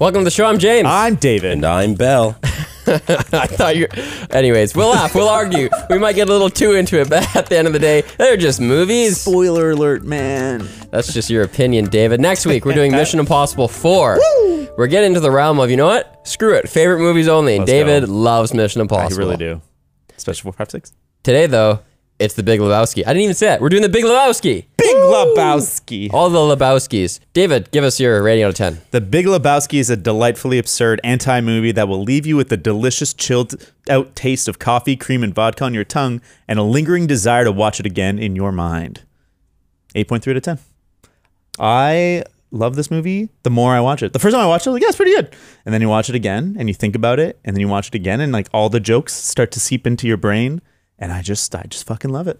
Welcome to the show. I'm James. I'm David. And I'm Bell. I thought you. Anyways, we'll laugh. We'll argue. We might get a little too into it, but at the end of the day, they're just movies. Spoiler alert, man. That's just your opinion, David. Next week, we're doing Mission Impossible 4. We're getting into the realm of, you know what? Screw it. Favorite movies only. Let's David go. loves Mission Impossible. You really do. Especially for five six. Today, though, it's the Big Lebowski. I didn't even say it. We're doing the Big Lebowski. Big Lebowski. All the Lebowskis. David, give us your rating out of 10. The Big Lebowski is a delightfully absurd anti movie that will leave you with the delicious, chilled out taste of coffee, cream, and vodka on your tongue and a lingering desire to watch it again in your mind. 8.3 out of 10. I love this movie the more I watch it. The first time I watched it, I was like, yeah, it's pretty good. And then you watch it again and you think about it and then you watch it again and like all the jokes start to seep into your brain. And I just, I just fucking love it.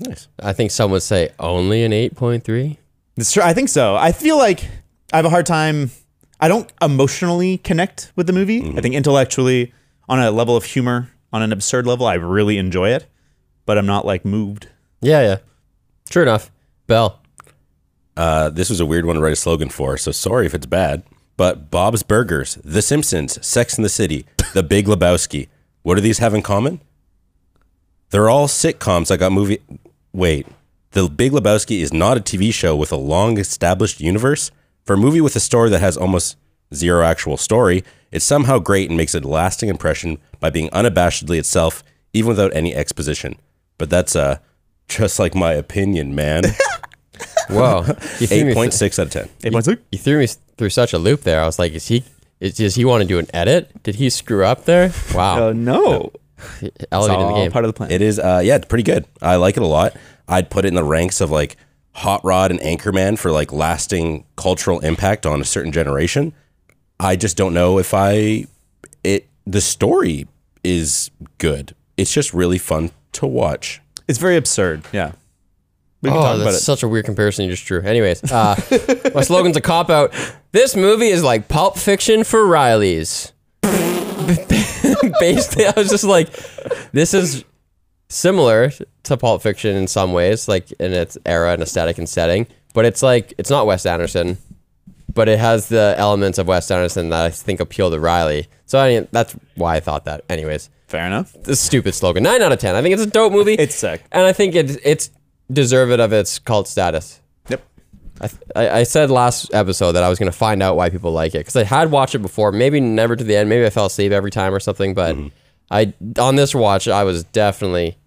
Nice. I think some would say only an 8.3. It's true. I think so. I feel like I have a hard time. I don't emotionally connect with the movie. I think intellectually, on a level of humor, on an absurd level, I really enjoy it, but I'm not like moved. Yeah, yeah. True enough. Bell. Uh, this was a weird one to write a slogan for, so sorry if it's bad. But Bob's Burgers, The Simpsons, Sex and the City, The Big Lebowski. What do these have in common? They're all sitcoms that got movie. Wait, The Big Lebowski is not a TV show with a long established universe. For a movie with a story that has almost zero actual story, it's somehow great and makes a lasting impression by being unabashedly itself, even without any exposition. But that's uh, just like my opinion, man. Whoa. You threw, me Eight point th- six out of ten. 8.6? you threw me through such a loop there. I was like, is he. Is, does he want to do an edit? Did he screw up there? Wow. Oh, no. Elevating the game. part of the plan. It is, uh, yeah, it's pretty good. I like it a lot. I'd put it in the ranks of like Hot Rod and Anchorman for like lasting cultural impact on a certain generation. I just don't know if I it. The story is good. It's just really fun to watch. It's very absurd. Yeah. We can Oh, talk about that's it. such a weird comparison you just drew. Anyways, uh, my slogan's a cop out. This movie is like Pulp Fiction for Rileys. Basically, I was just like, this is similar to Pulp Fiction in some ways, like in its era and aesthetic and setting, but it's like, it's not Wes Anderson, but it has the elements of Wes Anderson that I think appeal to Riley. So I mean, that's why I thought that. Anyways, Fair enough. The stupid slogan. Nine out of ten. I think it's a dope movie. It's sick. and I think it, it's deserved of its cult status. Yep. I, I, I said last episode that I was going to find out why people like it because I had watched it before, maybe never to the end, maybe I fell asleep every time or something. But mm-hmm. I on this watch, I was definitely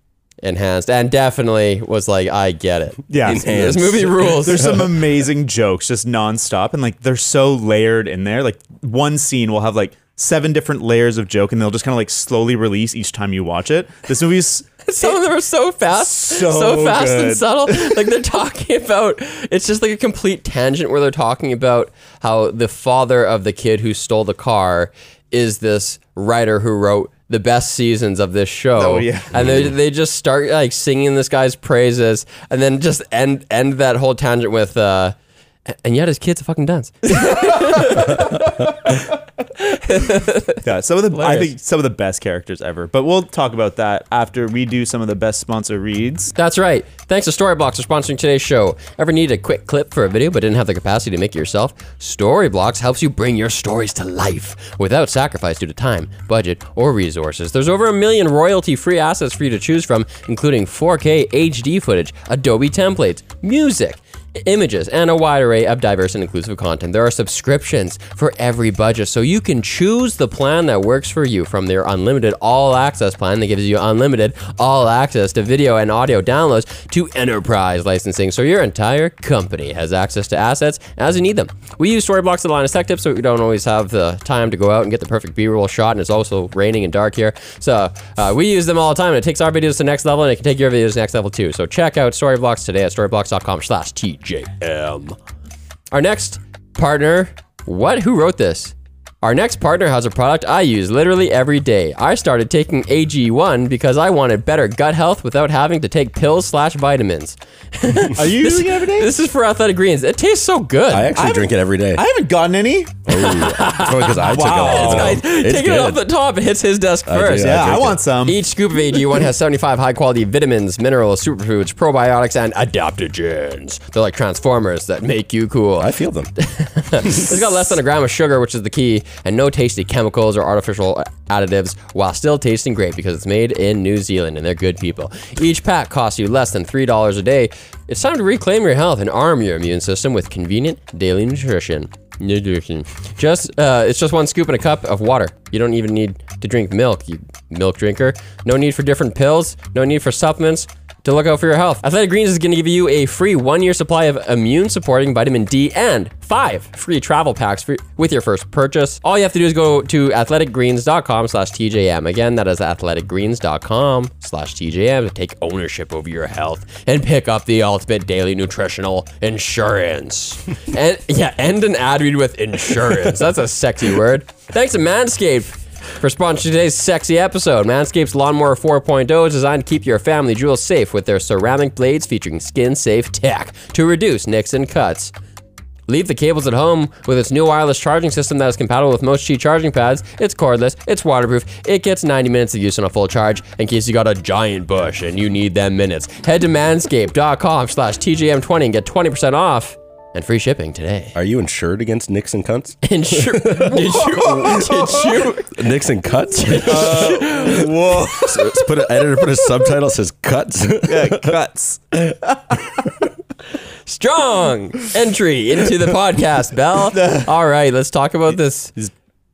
enhanced and definitely was like, I get it. Yeah. this movie rules. There's some amazing jokes just nonstop, and like they're so layered in there. Like one scene will have like seven different layers of joke, and they'll just kind of like slowly release each time you watch it. This movie's Some of them are so fast, So so, fast and subtle. Like they're talking about, it's just like a complete tangent where they're talking about how the father of the kid who stole the car is this writer who wrote the best seasons of this show. Oh, yeah. and they they just start like singing this guy's praises, and then just end end that whole tangent with. uh and yet his kid's a fucking dunce. Yeah, some of the I think some of the best characters ever. But we'll talk about that after we do some of the best sponsor reads. That's right. Thanks to Storyblocks for sponsoring today's show. Ever need a quick clip for a video but didn't have the capacity to make it yourself? Storyblocks helps you bring your stories to life without sacrifice due to time, budget, or resources. There's over a million royalty-free assets for you to choose from, including 4K HD footage, Adobe templates, music, images, and a wide array of diverse and inclusive content. There are subscriptions for every budget, so you can choose the plan that works for you from their unlimited all access plan that gives you unlimited all access to video and audio downloads to enterprise licensing, so your entire company has access to assets as you need them. We use Storyblocks to Linus Tech Tips, so we don't always have the time to go out and get the perfect B-roll shot, and it's also raining and dark here. So uh, we use them all the time, and it takes our videos to the next level, and it can take your videos to the next level too. So check out Storyblocks today at storyblocks.com slash TJM. Our next partner, what? Who wrote this? Our next partner has a product I use literally every day. I started taking AG1 because I wanted better gut health without having to take pills slash vitamins. Are you using it every day? This is for Athletic Greens. It tastes so good. I actually drink it every day. I haven't gotten any. Oh, because I took Wow. it. Nice. It's Take it off the top. It hits his desk I first. do, Yeah, I drink want it. some. Each scoop of AG1 has 75 high quality vitamins, minerals, superfoods, probiotics, and adaptogens. They're like transformers that make you cool. I feel them. It's got less than a gram of sugar, which is the key, and no tasty chemicals or artificial additives, while still tasting great because it's made in New Zealand and they're good people. Each pack costs you less than $3 a day. It's time to reclaim your health and arm your immune system with convenient daily nutrition. Nutrition. Just, uh, it's just one scoop in a cup of water. You don't even need to drink milk, you milk drinker. No need for different pills, no need for supplements to look out for your health. Athletic Greens is going to give you a free one year supply of immune supporting vitamin D and five free travel packs for, with your first purchase. All you have to do is go to athleticgreens.com slash TJM. Again, that is athleticgreens.com slash TJM to take ownership over your health and pick up the ultimate daily nutritional insurance. and yeah, end an ad read with insurance. That's a sexy word. Thanks to Manscaped for sponsoring today's sexy episode, Manscaped's Lawnmower 4.0 is designed to keep your family jewels safe with their ceramic blades featuring skin-safe tech to reduce nicks and cuts. Leave the cables at home with its new wireless charging system that is compatible with most Qi charging pads. It's cordless, it's waterproof, it gets 90 minutes of use on a full charge in case you got a giant bush and you need them minutes. Head to manscaped.com slash TJM20 and get 20% off and free shipping today. Are you insured against nicks and cunts? Insure- did you, did you Nicks and cuts? Uh, whoa. so let's put a, editor put a subtitle that says cuts. Yeah, cuts. strong entry into the podcast, Bell. All right, let's talk about this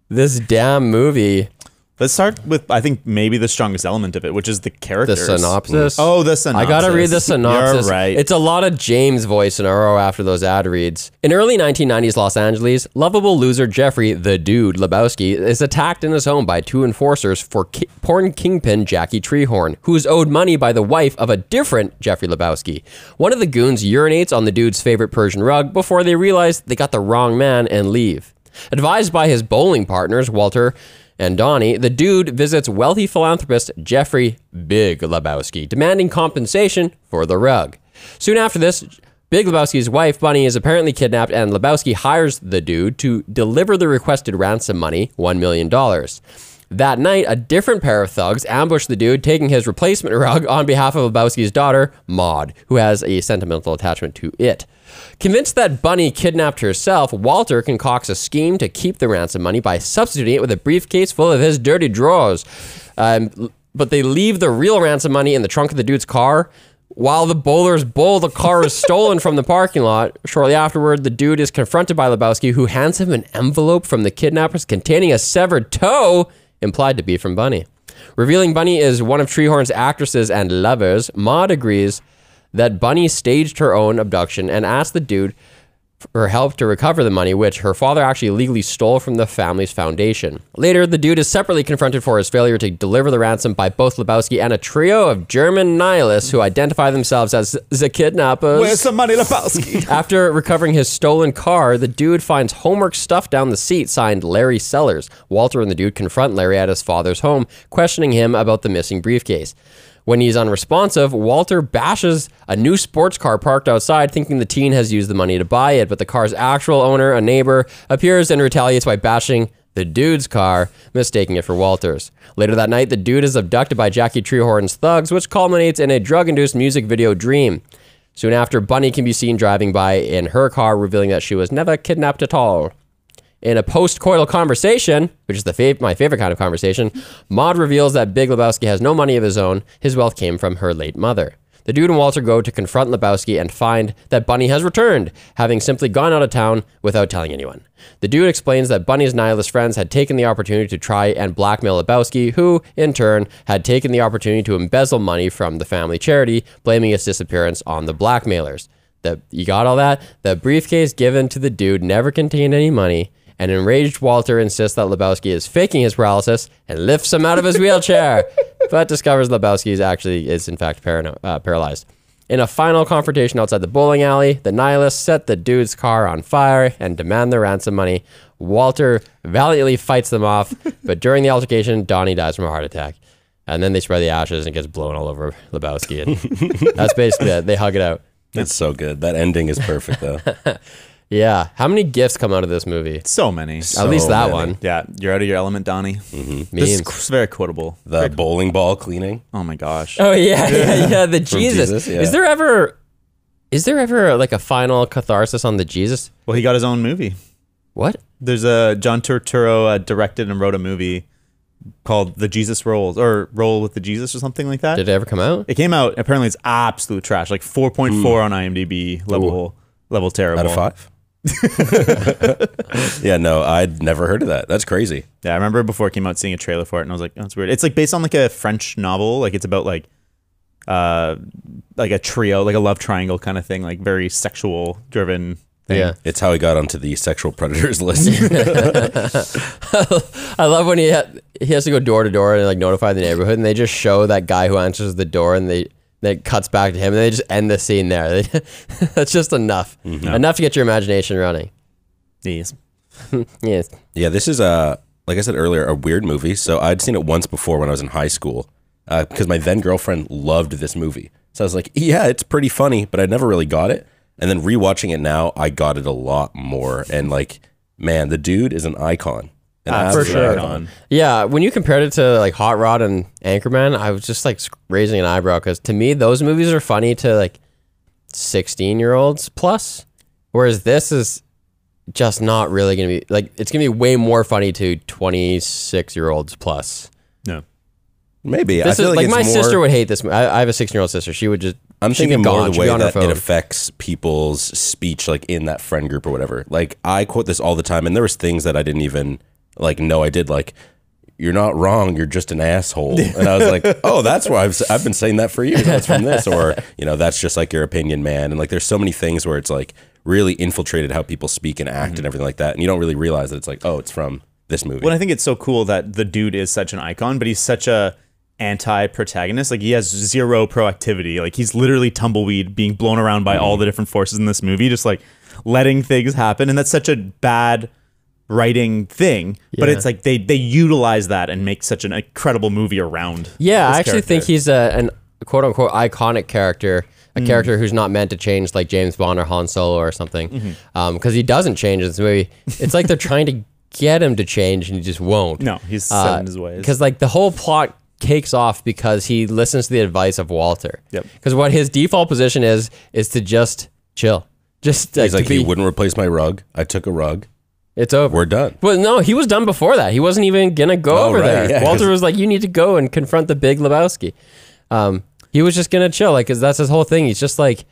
this damn movie. Let's start with I think maybe the strongest element of it, which is the The characters. synopsis. Oh, the synopsis. I gotta read the synopsis. You're right. It's a lot of James voice in a row after those ad reads. In early 1990s Los Angeles, lovable loser Jeffrey the Dude Lebowski is attacked in his home by two enforcers for ki- porn kingpin Jackie Treehorn, who is owed money by the wife of a different Jeffrey Lebowski. One of the goons urinates on the dude's favorite Persian rug before they realize they got the wrong man and leave. Advised by his bowling partners, Walter and Donnie, the dude visits wealthy philanthropist Jeffrey Big Lebowski, demanding compensation for the rug. Soon after this, Big Lebowski's wife, Bunny, is apparently kidnapped, and Lebowski hires the dude to deliver the requested ransom money, $1 million. That night, a different pair of thugs ambush the dude, taking his replacement rug on behalf of Lebowski's daughter, Maud, who has a sentimental attachment to it. Convinced that Bunny kidnapped herself, Walter concocts a scheme to keep the ransom money by substituting it with a briefcase full of his dirty drawers. Um, but they leave the real ransom money in the trunk of the dude's car. While the bowlers bowl, the car is stolen from the parking lot. Shortly afterward, the dude is confronted by Lebowski, who hands him an envelope from the kidnappers containing a severed toe, implied to be from Bunny. Revealing Bunny is one of Treehorn's actresses and lovers, Maud agrees that Bunny staged her own abduction and asked the dude for help to recover the money, which her father actually illegally stole from the family's foundation. Later, the dude is separately confronted for his failure to deliver the ransom by both Lebowski and a trio of German nihilists who identify themselves as the kidnappers. Where's the money, Lebowski? After recovering his stolen car, the dude finds homework stuffed down the seat signed Larry Sellers. Walter and the dude confront Larry at his father's home, questioning him about the missing briefcase. When he's unresponsive, Walter bashes a new sports car parked outside, thinking the teen has used the money to buy it, but the car's actual owner, a neighbor, appears and retaliates by bashing the dude's car, mistaking it for Walter's. Later that night, the dude is abducted by Jackie Treehorn's thugs, which culminates in a drug induced music video dream. Soon after, Bunny can be seen driving by in her car, revealing that she was never kidnapped at all. In a post-coital conversation, which is the fav- my favorite kind of conversation, Maud reveals that Big Lebowski has no money of his own. His wealth came from her late mother. The dude and Walter go to confront Lebowski and find that Bunny has returned, having simply gone out of town without telling anyone. The dude explains that Bunny's nihilist friends had taken the opportunity to try and blackmail Lebowski, who, in turn, had taken the opportunity to embezzle money from the family charity, blaming its disappearance on the blackmailers. The, you got all that? The briefcase given to the dude never contained any money, and enraged Walter insists that Lebowski is faking his paralysis and lifts him out of his wheelchair, but discovers Lebowski is actually is in fact parano- uh, paralyzed. In a final confrontation outside the bowling alley, the nihilists set the dude's car on fire and demand the ransom money. Walter valiantly fights them off, but during the altercation, Donnie dies from a heart attack. And then they spread the ashes and it gets blown all over Lebowski. And that's basically it. They hug it out. It's so good. That ending is perfect though. Yeah. How many gifts come out of this movie? So many. At least that many. one. Yeah, you're out of your element, Donnie. This Memes. is very quotable. The bowling ball cleaning. Oh my gosh. Oh yeah, yeah, yeah. The Jesus. Jesus, yeah. Is there ever, is there ever like a final catharsis on the Jesus? Well, he got his own movie. What? There's a John Turturro uh, directed and wrote a movie called The Jesus Rolls or Roll with the Jesus or something like that. Did it ever come out? it came out. Apparently, it's absolute trash. Like 4.4 on IMDb level level terrible. Out of five. yeah, no, I'd never heard of that. That's crazy. Yeah, I remember before it came out seeing a trailer for it, and I was like, oh, "That's weird." It's like based on like a French novel. Like it's about like, uh, like a trio, like a love triangle kind of thing. Like very sexual driven. Thing. Yeah. It's how he got onto the sexual predators list. I love when he ha- he has to go door to door and like notify the neighborhood, and they just show that guy who answers the door, and they that cuts back to him, and they just end the scene there. That's just enough, mm-hmm. enough to get your imagination running. Yes. Yes. Yeah, this is a like I said earlier, a weird movie. So I'd seen it once before when I was in high school uh, because my then girlfriend loved this movie. So I was like, yeah, it's pretty funny, but I never really got it. And then rewatching it now, I got it a lot more. And like, man, the dude is an icon. An Ah, for sure. icon. Yeah, when you compared it to like Hot Rod and Anchorman, I was just like raising an eyebrow because to me those movies are funny to like sixteen year olds plus, whereas this is just not really gonna be like it's gonna be way more funny to twenty six year olds plus. No. Maybe. This I feel is like, like, it's my more, sister would hate this. I, I have a sixteen year old sister. She would just. I'm she'd be thinking more gone. the way on her that it affects people's speech, like in that friend group or whatever. Like I quote this all the time, and there was things that I didn't even like no, I did. Like, you're not wrong. You're just an asshole. And I was like, oh, that's why I've I've been saying that for years. That's from this, or you know, that's just like your opinion, man. And like, there's so many things where it's like really infiltrated how people speak and act and mm-hmm. everything like that, and you don't really realize that it's like, oh, it's from this movie. Well, I think it's so cool that the dude is such an icon, but he's such a anti-protagonist. Like he has zero proactivity. Like he's literally tumbleweed being blown around by all mm-hmm. the different forces in this movie, just like letting things happen. And that's such a bad writing thing. But it's like they they utilize that and make such an incredible movie around. Yeah, I actually think he's a an quote unquote iconic character, a Mm. character who's not meant to change like James Bond or Han Solo or something, Mm-hmm. because he doesn't change in this movie. It's like they're trying to get him to change and he just won't. no, he's Uh, set in his ways. Because like the whole plot cakes off because he listens to the advice of Walter. Yep. Because what his default position is is to just chill. Just like, He's like, to be, he wouldn't replace my rug. I took a rug. It's over. We're done. Well, no, he was done before that. He wasn't even gonna go Oh, over right, there. yeah, Walter 'cause- was like, "You need to go and confront the big Lebowski." Um, he was just gonna chill, like, cause that's his whole thing. He's just like,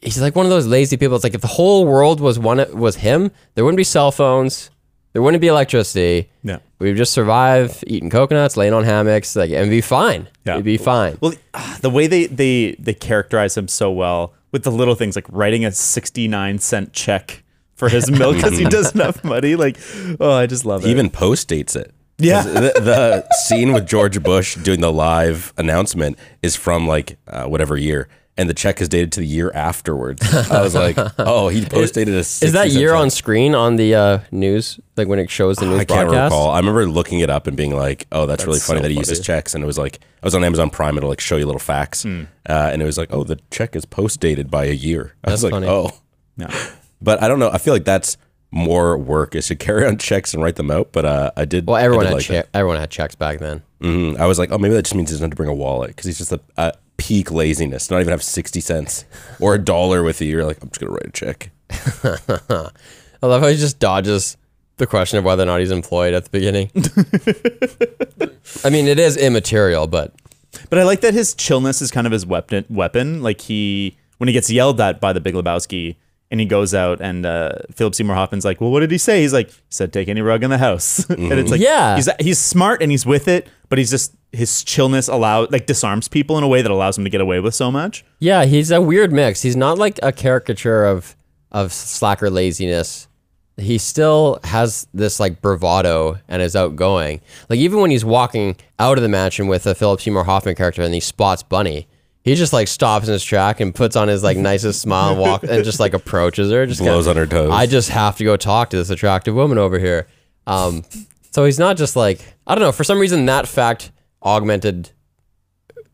he's like one of those lazy people. It's like if the whole world was one was him, there wouldn't be cell phones, there wouldn't be electricity. Yeah. We'd just survive eating coconuts, laying on hammocks, like, and be fine. Yeah. It'd be fine. Well, the way they they they characterize him so well with the little things like writing a 69 cent check for his milk because he doesn't have money. Like, oh, I just love it. He even post dates it. Yeah. The, the scene with George Bush doing the live announcement is from like uh, whatever year, and the check is dated to the year afterwards. I was like, oh, he post dated a. Is that year on screen on the uh, news, like when it shows the news I can't broadcast? recall. I remember looking it up and being like, "Oh, that's, really funny so that he uses checks." And it was like, I was on Amazon Prime. It'll like show you little facts, Hmm. uh, and it was like, "Oh, the check is post dated by a year." I was That's like, funny. "Oh," Yeah. But I don't know. I feel like that's more work is to carry on checks and write them out. But uh, I did. Well, everyone did had like che- everyone had checks back then. Mhm. I was like, oh, maybe that just means he doesn't have to bring a wallet because he's just a, a peak laziness. Not even have sixty cents or a dollar with you. You're like, I'm just gonna write a check. I love how he just dodges the question of whether or not he's employed at the beginning. I mean, it is immaterial, but But I like that his chillness is kind of his weapon. Weapon, like he when he gets yelled at by the Big Lebowski, and he goes out, and uh, Philip Seymour Hoffman's like, "Well, what did he say?" He's like, "He said take any rug in the house," and it's like, Yeah. he's he's smart and he's with it, but he's just his chillness allow like disarms people in a way that allows him to get away with so much. yeah, he's a weird mix. He's not like a caricature of of slacker laziness. He still has this like bravado and is outgoing. Like even when he's walking out of the mansion with a Philip Seymour Hoffman character and he spots Bunny, he just like stops in his track and puts on his like nicest smile and walk and just like approaches her. Just Blows kinda, on her toes. I just have to go talk to this attractive woman over here. Um, so he's not just like I don't know. For some reason, that fact augmented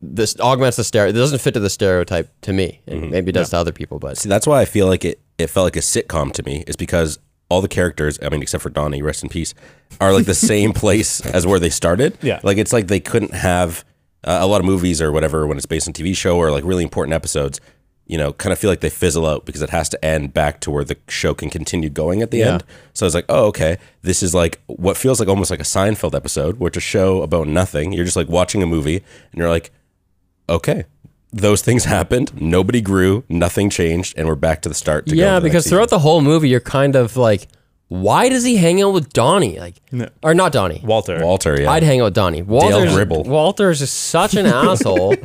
this augments the stereo. It doesn't fit to the stereotype to me, and Mm-hmm. maybe it does to other people. But See, that's why I feel like it. It felt like a sitcom to me. Is because all the characters, I mean, except for Donnie, rest in peace, are like the same place as where they started. Yeah. like it's like they couldn't have uh, a lot of movies or whatever when it's based on TV show or like really important episodes. You know, kind of feel like they fizzle out because it has to end back to where the show can continue going at the Yeah. end. So it's like, oh, okay, this is like what feels like almost like a Seinfeld episode, which a show about nothing. You're just like watching a movie and you're like, okay, those things happened. Nobody grew, nothing changed, and we're back to the start. To go yeah, because throughout the whole movie, you're kind of like, why does he hang out with Donnie? Like, or not Donnie? Walter. Walter, yeah, I'd hang out with Donnie. Walter's, Gribble. Walter's is such an asshole.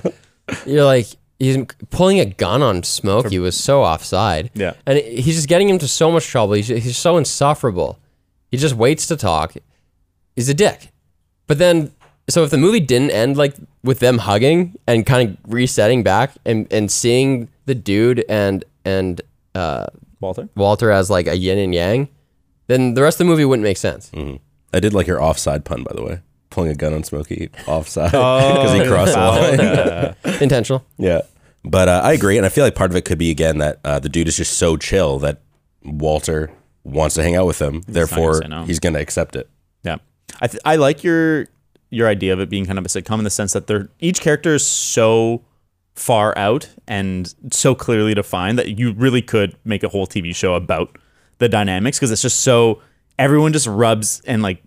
You're like, he's pulling a gun on Smokey was so offside. Yeah. And he's just getting him to so much trouble. He's, he's so insufferable. He just waits to talk. He's a dick. But then, so if the movie didn't end like with them hugging and kind of resetting back and, and seeing the dude and, and, uh, Walter. Walter as like a yin and yang, then the rest of the movie wouldn't make sense. I did like your offside pun, by the way. Pulling a gun on Smokey offside because he crossed the line. Intentional. yeah, but uh, I agree, and I feel like part of it could be again that uh, the dude is just so chill that Walter wants to hang out with him. Therefore, say no. he's going to accept it. Yeah, I th- I like your your idea of it being kind of a sitcom in the sense that they're each character is so far out and so clearly defined that you really could make a whole TV show about the dynamics because it's just so everyone just rubs and like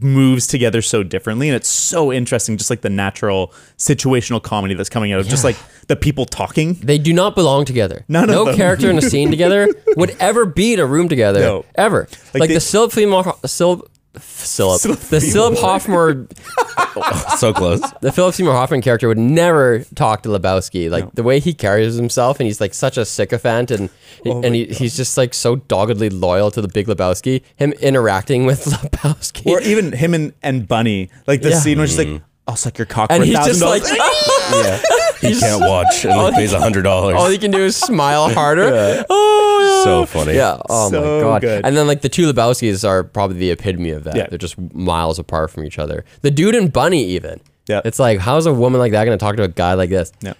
moves together so differently and it's so interesting just like the natural situational comedy that's coming out of just like the people talking They do not belong together. None of no character in a scene together would ever be in a room together. No. Ever. Like, they- the Philip Philip the Philip Hoffman so close. the Philip Seymour Hoffman character would never talk to Lebowski. Like the way he carries himself and he's like such a sycophant and Oh and he, he's just like so doggedly loyal to the big Lebowski. Him interacting with Lebowski. or even him and, and Bunny like the Yeah. scene where she's like mm-hmm. I'll suck your cock and for a he's thousand just like dollars Yeah, he can't watch and like, pays a hundred dollars. all he can do is smile harder. Oh, So funny. Yeah. Oh So my god. good. And then like the two Lebowskis are probably the epitome of that. Yeah. They're just miles apart from each other. The dude and Bunny even. Yeah. It's like how's a woman like that going to talk to a guy like this? yeah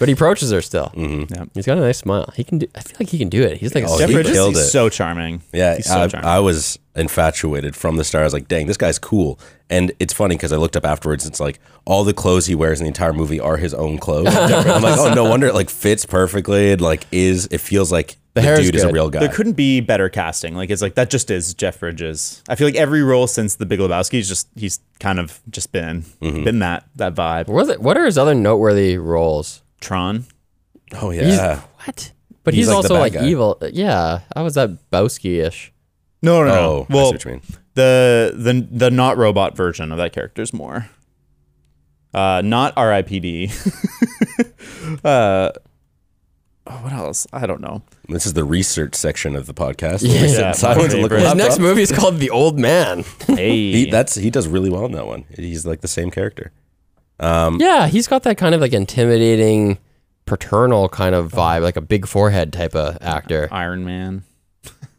But he approaches her still. yeah He's got a nice smile. He can do. I feel like he can do it. He's like a Oh, Jeff he Bridges killed he's it. so charming Yeah, he's so I, charming I was infatuated from the start. I was like, dang, this guy's cool. And it's funny because I looked up afterwards. It's like all the clothes he wears in the entire movie are his own clothes. I'm like, oh, no wonder it like fits perfectly. It like is. It feels like the, hair is dude is a good. real guy. there couldn't be better casting like it's like that just is Jeff Bridges I feel like every role since The Big Lebowski he's just he's kind of just been Mm-hmm. been that that vibe What are, the- what are his other noteworthy roles? Tron oh He's- yeah. what? But He's he's, like also like guy. evil. Yeah. How was that Bowski-ish? no no no Oh, I see well what you mean. the the the not robot version of that character is more uh not R.I.P.D. uh oh, what else I don't know This is the research section of the podcast. Yeah. where we sit in Yeah, silence and look His next movie is called The Old Man. hey He, that's he does really well in that one. He's like the same character. Yeah, he's got that kind of like intimidating, paternal kind of vibe, like a big forehead type of actor. Iron Man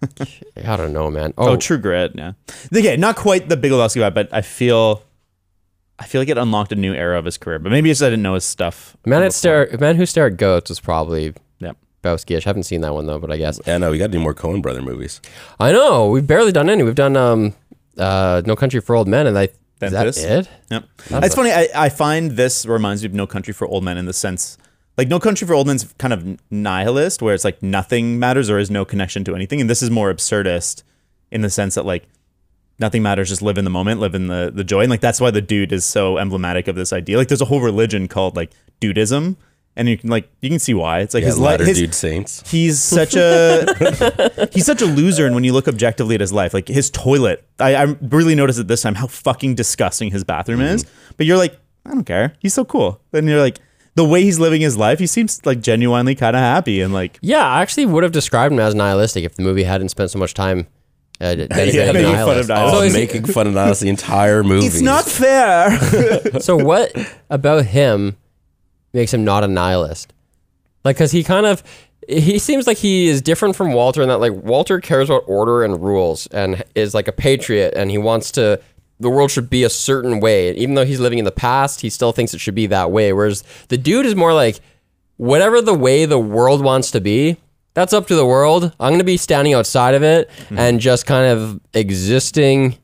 I don't know, man. Oh, Oh, True Grit. Yeah. Okay, not quite the Big Lebowski vibe, but I feel, I feel like it unlocked a new era of his career. But maybe it's just I didn't know his stuff. Man, at stare, Man Who Stare at Goats was probably Yep. Bowski-ish. I haven't seen that one though, but I guess Yeah, no, we got to do more Coen brother movies. I know we've barely done any. We've done um, uh, No Country for Old Men, and I is that this? it? Yep. It's funny. I, I find this reminds me of No Country for Old Men in the sense, like No Country for Old Men's kind of nihilist, where it's like nothing matters or is no connection to anything, and this is more absurdist in the sense that like nothing matters, just live in the moment, live in the the joy, and like that's why the dude is so emblematic of this idea. Like there's a whole religion called like dudism, and you can like you can see why it's like Yeah, his life. latter His, dude saints. he's such a he's such a loser and when you look objectively at his life like his toilet I, I really noticed it this time how fucking disgusting his bathroom is but you're like i don't care he's so cool and you're like the way he's living his life he seems like genuinely kind of happy and like Yeah, I actually would have described him as nihilistic if the movie hadn't spent so much time uh, Yeah, making fun of nihilists. nihilists. So, is he- making fun of Niles the entire movie. it's not fair so what about him makes him not a nihilist. Like, cause he kind of he seems like he is different from Walter in that like Walter cares about order and rules and is like a patriot and he wants to the world should be a certain way. Even though he's living in the past, he still thinks it should be that way. Whereas the dude is more like whatever the way the world wants to be, that's up to the world. I'm going to be standing outside of it mm-hmm. and just kind of existing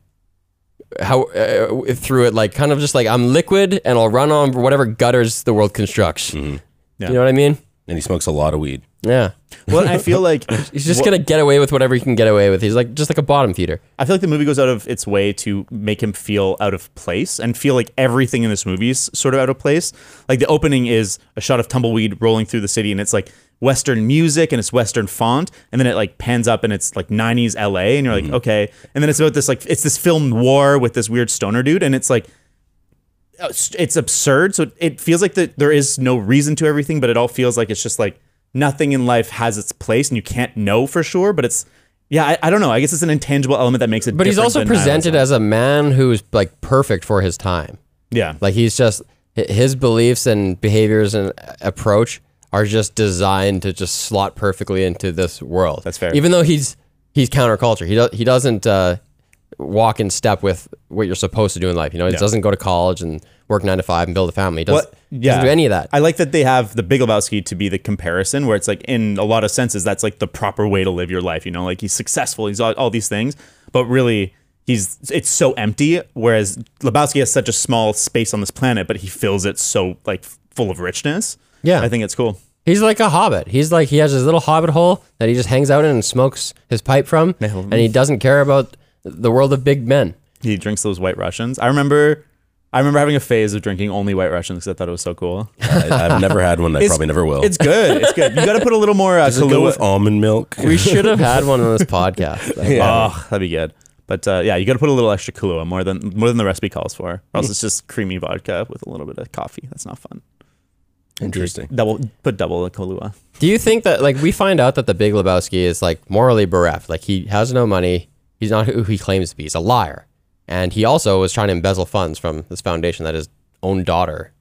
how uh, through it like kind of just like I'm liquid and I'll run on whatever gutters the world constructs. You know what I mean? And he smokes a lot of weed. Yeah. Well, I feel like He's just going to get away with whatever he can get away with. He's like just like a bottom feeder. I feel like the movie goes out of its way to make him feel out of place and feel like everything in this movie is sort of out of place. Like the opening is a shot of tumbleweed rolling through the city and it's like Western music and it's Western font. And then it like pans up and it's like 90s LA and you're like, okay. And then it's about this like, it's this film noir with this weird stoner dude. And it's like, uh, it's absurd. So it feels like that there is no reason to everything, but it all feels like it's just like nothing in life has its place and you can't know for sure. But it's, yeah, I, I don't know. I guess it's an intangible element that makes it. But he's also presented as a man who's like perfect for his time. yeah, Like he's just his beliefs and behaviors and approach are just designed to just slot perfectly into this world. That's fair. Even though he's he's counterculture, he do, he doesn't uh, walk in step with what you're supposed to do in life. You know, he doesn't go to college and work nine to five and build a family. He does, What- yeah. doesn't do any of that. I like that they have the Big Lebowski to be the comparison, where it's like in a lot of senses that's like the proper way to live your life. You know, like he's successful, he's all, all these things, but really he's it's so empty. Whereas Lebowski has such a small space on this planet, but he fills it so like full of richness. Yeah. I think it's cool. He's like a hobbit. He's like he has his little hobbit hole that he just hangs out in and smokes his pipe from, and he doesn't care about the world of big men. He drinks those White Russians. I remember, I remember having a phase of drinking only White Russians because I thought it was so cool. I, I've never had one. I probably never will. It's good. It's good. You got to put a little more uh, Does it go with almond milk? We should have had one on this podcast. Oh, that'd be good. But uh, yeah, you got to put a little extra Kahlua more than more than the recipe calls for. Or else it's just creamy vodka with a little bit of coffee. That's not fun. Interesting. Double put double the Kahlua. Do you think that like we find out that the Big Lebowski is like morally bereft? Like he has no money. He's not who he claims to be. He's a liar, and he also was trying to embezzle funds from this foundation that his own daughter,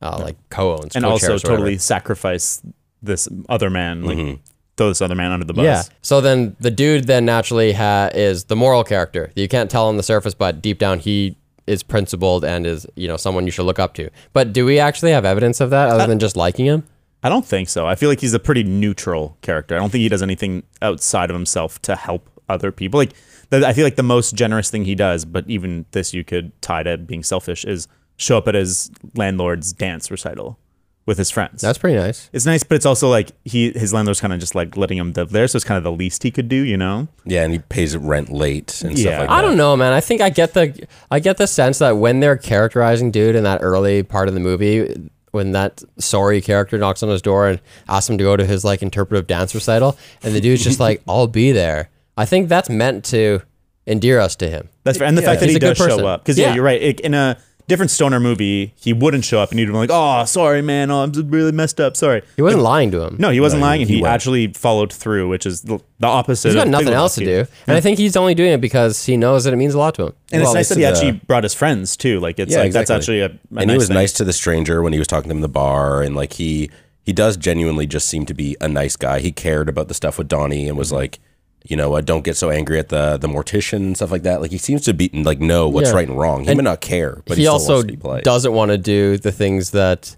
uh, like co-owns, And also totally sacrifice this other man, like throw this other man under the bus. Yeah. So then the dude then naturally ha- is the moral character. You can't tell on the surface, but deep down he is principled and is you know someone you should look up to. But do we actually have evidence of that other than just liking him? I don't think so. I feel like he's a pretty neutral character. I don't think he does anything outside of himself to help other people. Like the, I feel like the most generous thing he does, but even this you could tie to being selfish, is show up at his landlord's dance recital with his friends. That's pretty nice. it's nice, but it's also like he his landlord's kind of just like letting him live there, so it's kind of the least he could do, you know? Yeah, and he pays rent late and Yeah. stuff like that. I don't know, man. I think I get the I get the sense that when they're characterizing dude in that early part of the movie, when that sorry character knocks on his door and asks him to go to his like interpretive dance recital, and the dude's just like, "I'll be there." I think that's meant to endear us to him. That's fair. And the Yeah. fact that He's he a good does show up, because yeah. Yeah. you're right. It, in a different stoner movie, he wouldn't show up, and he'd be like, "Oh, sorry, man. Oh, I'm really messed up. Sorry." He wasn't lying to him. No, he wasn't No, lying, and he he, went. actually followed through, which is the, the opposite. he's got of nothing Big else to Lebowski. do, and I think he's only doing it because he knows that it means a lot to him. And Well, it's nice that this he is, actually brought his friends too. Like it's Yeah, like exactly. that's actually a, a and nice he was thing. nice to the stranger when he was talking to him in the bar, and like he he does genuinely just seem to be a nice guy. He cared about the stuff with Donnie and was Mm-hmm. like, you know, uh, don't get so angry at the the mortician and stuff like that. Like he seems to be like know what's Yeah. right and wrong. He may not care, but he, he still also wants to be polite. doesn't want to do the things that.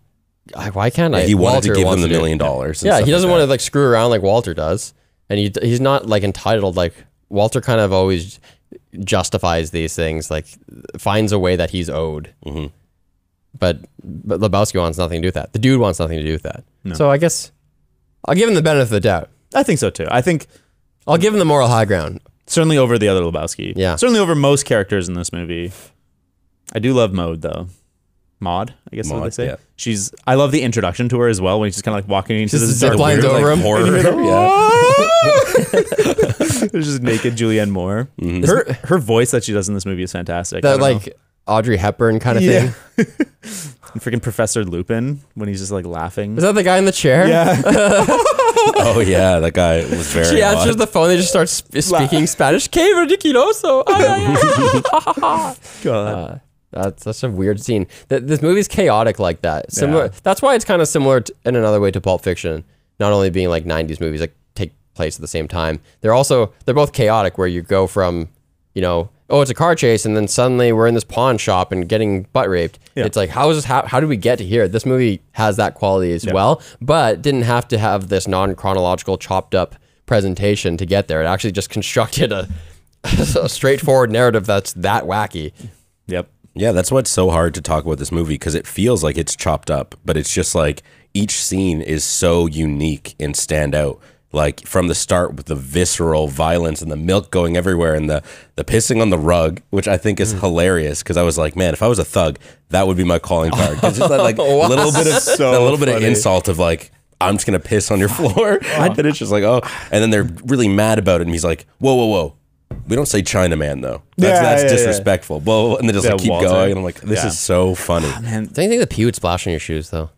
I- Why can't I? he wanted Walter to give wants them the do. million dollars. and Yeah, stuff he doesn't like want to like screw around like Walter does, and he he's not like entitled. Like Walter kind of always justifies these things, like finds a way that he's owed. Mm-hmm. But but Lebowski wants nothing to do with that. The dude wants nothing to do with that. So I guess I'll give him the benefit of the doubt. I think so too. I think I'll give him the moral high ground. certainly over the other Lebowski. Yeah. certainly over most characters in this movie. I do love Mode though. Maud, I guess is what they say. yeah. She's. I love the introduction to her as well when she's kind of like walking into this dark weird, over like, him. horror. yeah. There's just naked Julianne Moore. Mm-hmm. Her her voice that she does in this movie is fantastic. That don't know. Like Audrey Hepburn kind of Yeah. thing. And freaking Professor Lupin when he's just like laughing. Is that the guy in the chair? yeah. Oh yeah, that guy was very. She odd. answers the phone. They just start sp- speaking Spanish. Que ridiculoso. God. Uh, that's such a weird scene. Th- This movie's chaotic like that. Similar. Yeah. That's why it's kind of similar to, in another way to Pulp Fiction. Not only being like '90s movies that take place at the same time, they're also they're both chaotic. Where you go from, you know, oh, it's a car chase, and then suddenly we're in this pawn shop and getting butt raped. Yeah. It's like how is this? How, how did we get to here? This movie has that quality as well, but didn't have to have this non chronological chopped up presentation to get there. It actually just constructed a, a straightforward narrative that's that wacky. Yep. Yeah, that's what's so hard to talk about this movie because it feels like it's chopped up, but it's just like each scene is so unique and stand out. Like from the start with the visceral violence and the milk going everywhere and the the pissing on the rug, which I think is mm. hilarious because I was like, man, if I was a thug, that would be my calling card. It's just that, like a little bit of So a little bit of insult of like. I'm just gonna piss on your floor, and it's just like, oh, and then they're really mad about it, and he's like, whoa, whoa, whoa, we don't say Chinaman though. That's Yeah, that's yeah, yeah. disrespectful. Whoa, and they just Yeah, like keep Walter. going, and I'm like, this Yeah. is so funny. Man, Don't you think the pee would splash on your shoes though?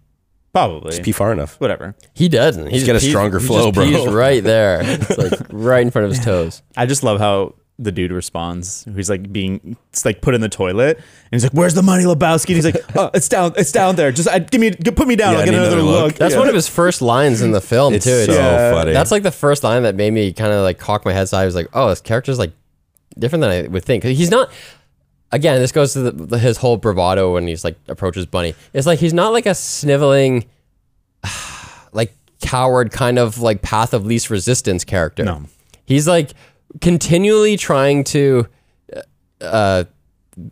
Probably. Pee far enough. Whatever. He doesn't. He's got a stronger flow, bro. He's right there. It's like right in front of his toes. I just love how the dude responds. He's like being, it's like put in the toilet, and he's like, "Where's the money, Lebowski?" And he's like, "Oh, it's down, it's down there. Just I, give me, put me down. Yeah, I'll get another, another look." look. That's Yeah. one of his first lines in the film It's too. so Yeah. funny. That's like the first line that made me kind of like cock my head. So I was like, oh, this character's like different than I would think. He's not. Again, this goes to the, the- his whole bravado when he's like approaches Bunny. It's like he's not like a sniveling, like coward kind of like path of least resistance character. No. he's like continually trying to uh,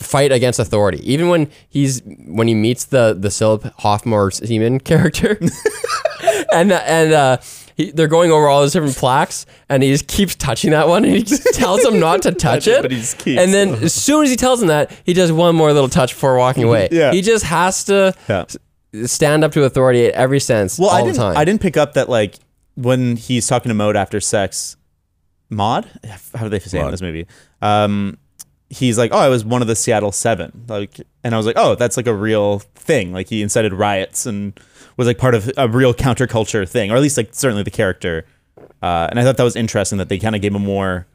fight against authority. Even when he's when he meets the the Philip Hoffmore Seaman character, and and uh, he, they're going over all those different plaques, and he just keeps touching that one, and he just tells him not to touch it. but he just keeps. And then as soon as he tells him that, he does one more little touch before walking away. Yeah. he just has to Yeah. s- stand up to authority at every sense Well, all I the didn't. time. I didn't pick up that like when he's talking to Mode after sex, Maud. How do they say it in Maud. this movie? Um, he's like, "Oh, I was one of the Seattle Seven. Like, and I was like, "Oh, that's like a real thing." Like he incited riots and was like part of a real counterculture thing, or at least like certainly the character. Uh, and I thought that was interesting that they kind of gave him more.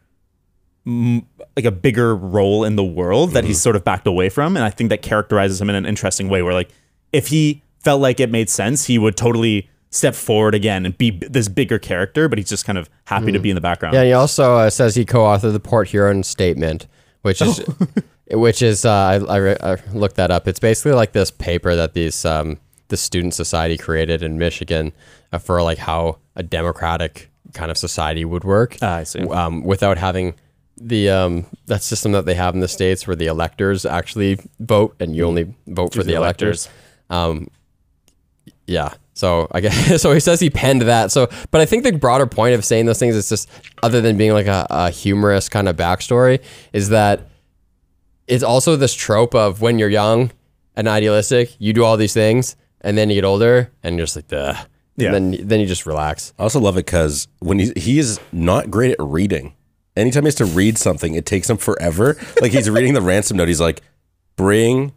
mm, Like a bigger role in the world that he's sort of backed away from, and I think that characterizes him in an interesting way. Where like, if he felt like it made sense, he would totally step forward again and be b- this bigger character. But he's just kind of happy to be in the background. Yeah, he also uh, says he co-authored the Port Huron Statement, which is, which is uh, I, I, re- I looked that up. It's basically like this paper that these um, the student society created in Michigan uh, for like how a democratic kind of society would work. Ah, I see. Um, without having the um, that system that they have in the states where the electors actually vote and you only vote for the the electors. Um, yeah. So I guess so. He says he penned that. So, but I think the broader point of saying those things is just other than being like a, a humorous kind of backstory is that it's also this trope of when you're young and idealistic, you do all these things, and then you get older and you're just like, Duh. Yeah. And then then you just relax. I also love it because when he he is not great at reading. Anytime he has to read something, it takes him forever. Like he's reading the ransom note. He's like, "Bring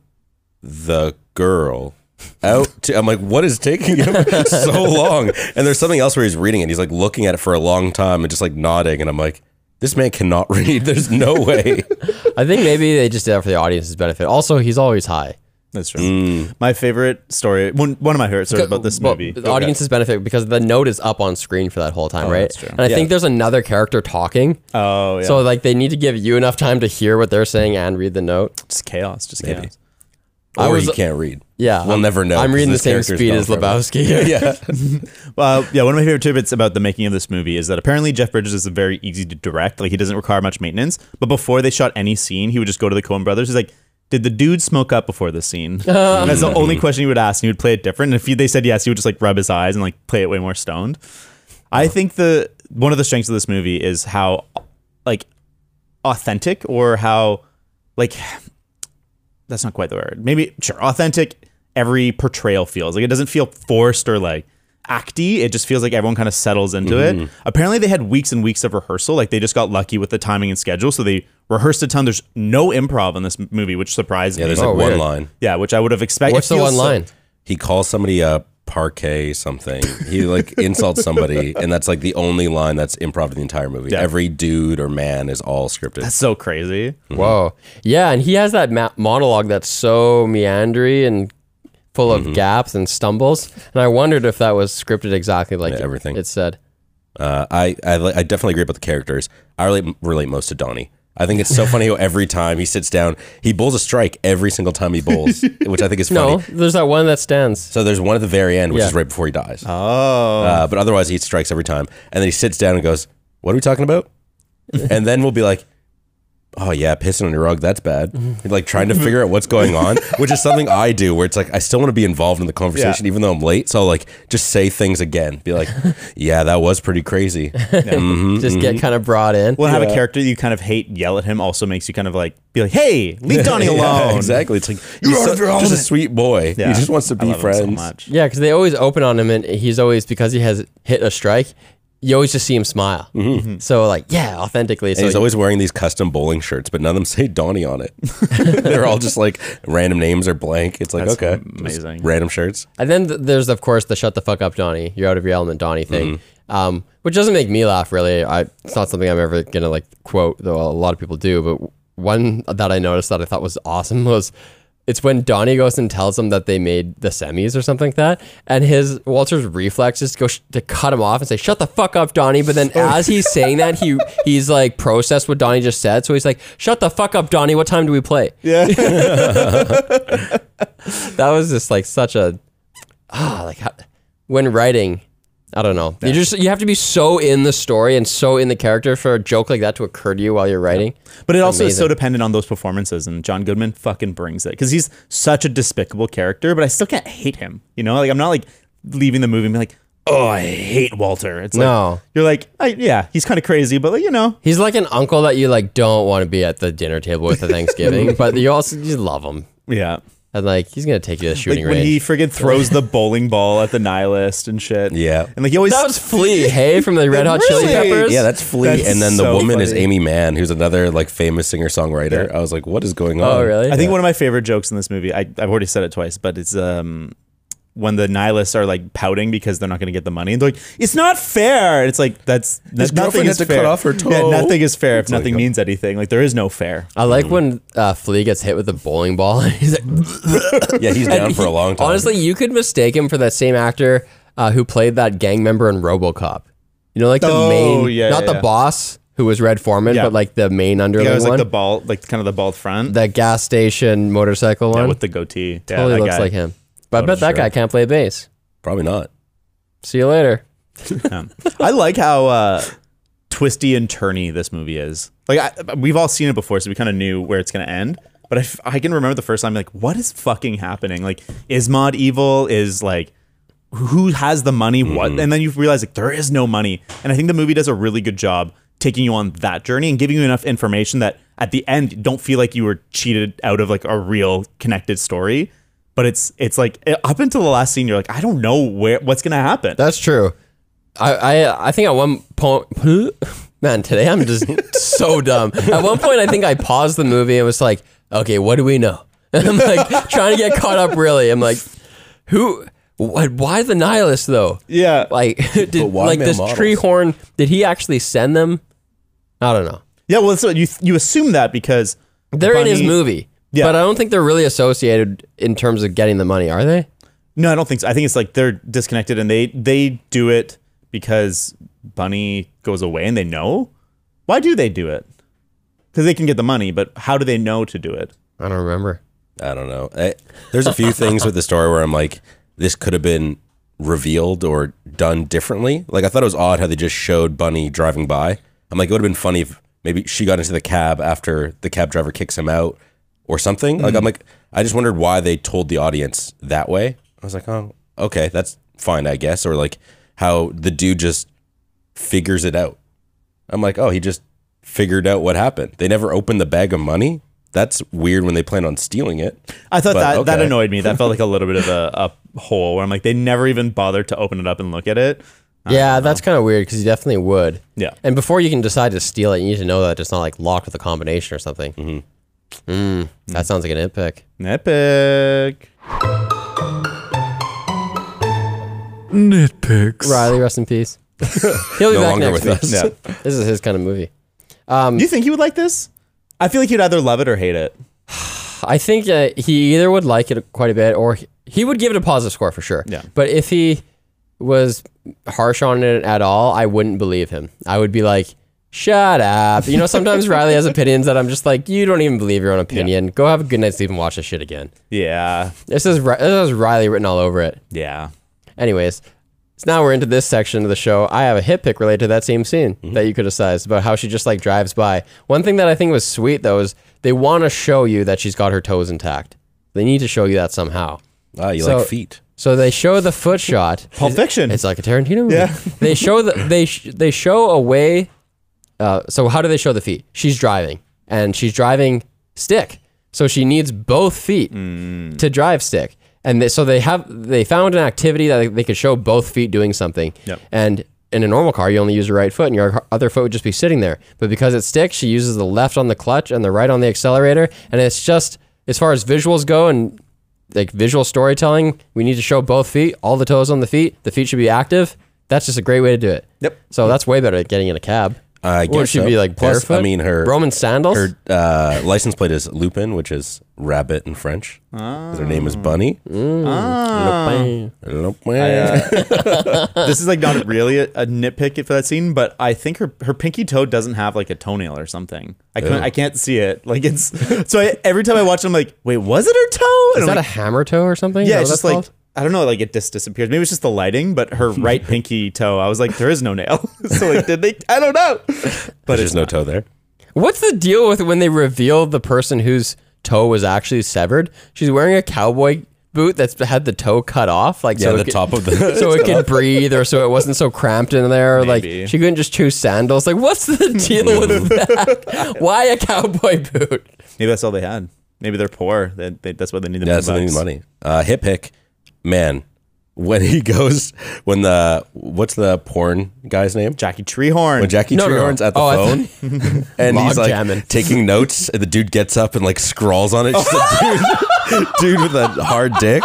the girl out." To, I'm like, "What is taking him so long?" And there's something else where he's reading it. He's like looking at it for a long time and just like nodding. And I'm like, "This man cannot read. There's no way." I think maybe they just did that for the audience's benefit. Also, he's always high. That's true. Mm. My favorite story, one, one of my favorite stories about this Well, movie. The audience's benefit because the note is up on screen for that whole time, oh, right? that's true. And I think there's another character talking. Oh, yeah. So like they need to give you enough time to hear what they're saying and read the note. just chaos, just Maybe. chaos. I or was- he can't read. Yeah, we'll I'm- never know. I'm reading the same speed as forever. Lebowski. yeah. Well, yeah, one of my favorite tidbits about the making of this movie is that apparently Jeff Bridges is very easy to direct. Like he doesn't require much maintenance. But before they shot any scene, he would just go to the Coen Brothers. He's like, "Did the dude smoke up before this scene?" And oh. that's the only question he would ask, and he would play it different. And if he, they said yes, he would just like rub his eyes and like play it way more stoned. I think the one of the strengths of this movie is how like authentic or how like that's not quite the word. Maybe sure, authentic. Every portrayal feels like it doesn't feel forced or like acty. It just feels like everyone kind of settles into it. Mm-hmm. Apparently, they had weeks and weeks of rehearsal. Like they just got lucky with the timing and schedule, so they rehearsed a ton. There's no improv in this movie, which surprised Yeah, me. there's Oh, like one weird. line. yeah, which I would have expected. What's the feels one so- line? He calls somebody a parquet something. He like insults somebody, and that's like the only line that's improv in the entire movie. Yeah. Every dude or man is all scripted. That's so crazy. Whoa. Yeah, and he has that ma- monologue that's so meandering and full of gaps and stumbles. And I wondered if that was scripted exactly like Yeah, it- everything. it said. Uh, I, I I definitely agree about the characters. I relate relate most to Donnie. I think it's so funny how every time he sits down, he bowls a strike every single time he bowls, which I think is funny. No, there's that one that stands. So there's one at the very end, which Yeah. is right before he dies. Oh. Uh, but otherwise, he strikes every time. And then he sits down and goes, What are we talking about? and then we'll be like, Oh, yeah, pissing on your rug, that's bad. Mm-hmm. like trying to figure out what's going on, which is something I do where it's like, I still want to be involved in the conversation, Yeah. even though I'm late. So I'll like just say things again. Be like, Yeah, that was pretty crazy. Mm-hmm, just get mm-hmm. kind of brought in. Well, have a character you kind of hate yell at him also makes you kind of like be like, hey, leave Donnie alone. Exactly. It's like, he's out so- of your just a sweet boy. Yeah. He just wants to I be love him friends. so much. Yeah, because they always open on him, and he's always because he has hit a strike. You always just see him smile. Mm-hmm. Mm-hmm. Mm-hmm. So like, yeah, authentically. So And he's always wearing these custom bowling shirts, but none of them say Donnie on it. They're all just like random names or blank. It's like, That's okay. amazing. Random shirts. And then th- there's of course the "shut the fuck up, Donnie, you're out of your element, Donnie" thing, um, which doesn't make me laugh really. I it's not something I'm ever gonna like quote, though a lot of people do. But one that I noticed that I thought was awesome was it's when Donnie goes and tells him that they made the semis or something like that, and his Walter's reflexes go sh- to cut him off and say "shut the fuck up, Donnie." But then as he's saying that, he he's like processed what Donnie just said, so he's like "shut the fuck up, Donnie. What time do we play?" Yeah. that was just like such a ah like how, when writing i don't know you just you have to be so in the story and so in the character for a joke like that to occur to you while you're writing But it also is so dependent on those performances, and John Goodman fucking brings it because he's such a despicable character. But I still can't hate him. You know, like I'm not like leaving the movie and be like, oh, I hate Walter. It's like No. you're like, I, yeah, he's kind of crazy, but like you know, he's like an uncle that you like don't want to be at the dinner table with at thanksgiving but you also you love him yeah. And like he's gonna take you to the Like when range he friggin' throws the bowling ball at the nihilist and shit. Yeah. and like he always that was flea hey from the red hot chili Really? peppers Yeah, that's Flea. That's and then the so woman is. Aimee Mann, who's another like famous singer songwriter. Yeah. I was like, what is going on? oh really I think one of my favorite jokes in this movie, I, I've already said it twice, but it's um when the nihilists are like pouting because they're not going to get the money, and they're like, "It's not fair." It's like that's His nothing is to fair. cut off her toe. Yeah, nothing is fair if like, nothing means anything. Like there is no fair. I like when uh, Flea gets hit with the bowling ball. He's like, Yeah, he's down And for a long time. Honestly, you could mistake him for that same actor uh, who played that gang member in RoboCop. You know, like the Oh, main, yeah, not yeah, the yeah. boss who was Red Foreman, Yeah. but like the main Yeah, underling it was one, like the ball, like kind of the bald front the gas station motorcycle yeah, one. with the goatee. Totally that looks guy. like him. But I bet that sure. guy can't play bass. Probably not. See you later. Yeah. I like how uh, twisty and turny this movie is. Like I, we've all seen it before, so we kind of knew where it's going to end. But I, f- I can remember the first time, like, what is fucking happening? Like, is Maude evil? Is like, who has the money? What? And then you realize like there is no money. And I think the movie does a really good job taking you on that journey and giving you enough information that at the end you don't feel like you were cheated out of like a real connected story. But it's it's like eh, up until the last scene, you're like, I don't know where what's gonna happen. That's true. I, I I think at one point, man, today I'm just so dumb. At one point, I think I paused the movie and was like, okay, what do we know? And I'm like trying to get caught up. Really, I'm like, who? What, why the nihilist though? yeah, Like, did like this models? Treehorn? Did he actually send them? I don't know. Yeah, well, so you you assume that because They're in his movie, Yeah. but I don't think they're really associated in terms of getting the money, are they? No, I don't think so. I think it's like they're disconnected and they they do it because Bunny goes away and they know. Why do they do it? Because they can get the money, but how do they know to do it? I don't remember. I don't know. I, there's a few things with the story where I'm like, this could have been revealed or done differently. Like I thought it was odd how they just showed Bunny driving by. I'm like, it would have been funny if maybe she got into the cab after the cab driver kicks him out or something. Like I'm like, I just wondered why they told the audience that way. I was like, oh, okay, that's fine, I guess. Or like how the dude just figures it out. I'm like, oh, he just figured out what happened. They never opened the bag of money. That's weird when they plan on stealing it. I thought But, that that annoyed me. That felt like a little bit of a, a hole where I'm like, they never even bothered to open it up and look at it. Yeah, that's kind of weird because you definitely would. Yeah. And before you can decide to steal it, you need to know that it's not like locked with a combination or something. Mm-hmm. Mm, that sounds like an nitpick. Epic. Nitpicks. Riley, rest in peace. He'll be No back longer next with week. us. Yeah. This is his kind of movie. Do you think he would like this? I feel like he'd either love it or hate it. I think uh, he either would like it quite a bit or he, he would give it a positive score for sure. Yeah. But if he was harsh on it at all, I wouldn't believe him. I would be like, shut up. You know, sometimes Riley has opinions that I'm just like, you don't even believe your own opinion. Go have a good night's sleep and watch this shit again. Yeah. This is, this is Riley written all over it. Yeah. Anyways, so now we're into this section of the show. I have a hit pick related to that same scene that you criticized about how she just like drives by. One thing that I think was sweet though is they want to show you that she's got her toes intact. They need to show you that somehow. Ah, you So- like feet. So they show the foot shot. Pulp Fiction. It's like a Tarantino movie. Yeah. they show the they sh- they show a way. Uh, so how do they show the feet? She's driving and she's driving stick. So she needs both feet to drive stick. And they, so they have they found an activity that they, they could show both feet doing something. Yep. And in a normal car, you only use your right foot, and your other foot would just be sitting there. But because it's stick, she uses the left on the clutch and the right on the accelerator. And it's just as far as visuals go and like visual storytelling, we need to show both feet, all the toes on the feet. The feet should be active. That's just a great way to do it. Yep. So that's way better than getting in a cab. I Or guess she'd so. be like Plus, barefoot. I mean, her Roman sandals. her uh, license plate is Lupin, which is rabbit in French. 'Cause Her name is Bunny. Mm. Ah. Lupin. Lupin. Uh, this is like not really a, a nitpick for that scene, but I think her her pinky toe doesn't have like a toenail or something. I couldn't, I can't see it. Like it's so I, every time I watch it, I'm like, wait, was it her toe? And Is I'm that a hammer toe or something? yeah, Is it's just what like that's I don't know, like it just disappears. Maybe it's just the lighting, but her right pinky toe, I was like, there is no nail. so like, did they? I don't know. But There's no not. toe there. What's the deal with when they reveal the person whose toe was actually severed? She's wearing a cowboy boot that's had the toe cut off, like Yeah, so the it could- top of the. so it could breathe or so it wasn't so cramped in there. Maybe. Like she couldn't just choose sandals. Like what's the deal with that? Why a cowboy boot? Maybe that's all they had. Maybe they're poor. They, they, that's why they need the Yeah, that's money. Uh, hit pick, man. When he goes, when the what's the porn guy's name? Jackie Treehorn. When Jackie No, no, no. Treehorn's at the Oh, I phone and he's like jamming. taking notes, and the dude gets up and like scrawls on it. Just a dude, dude with a hard dick.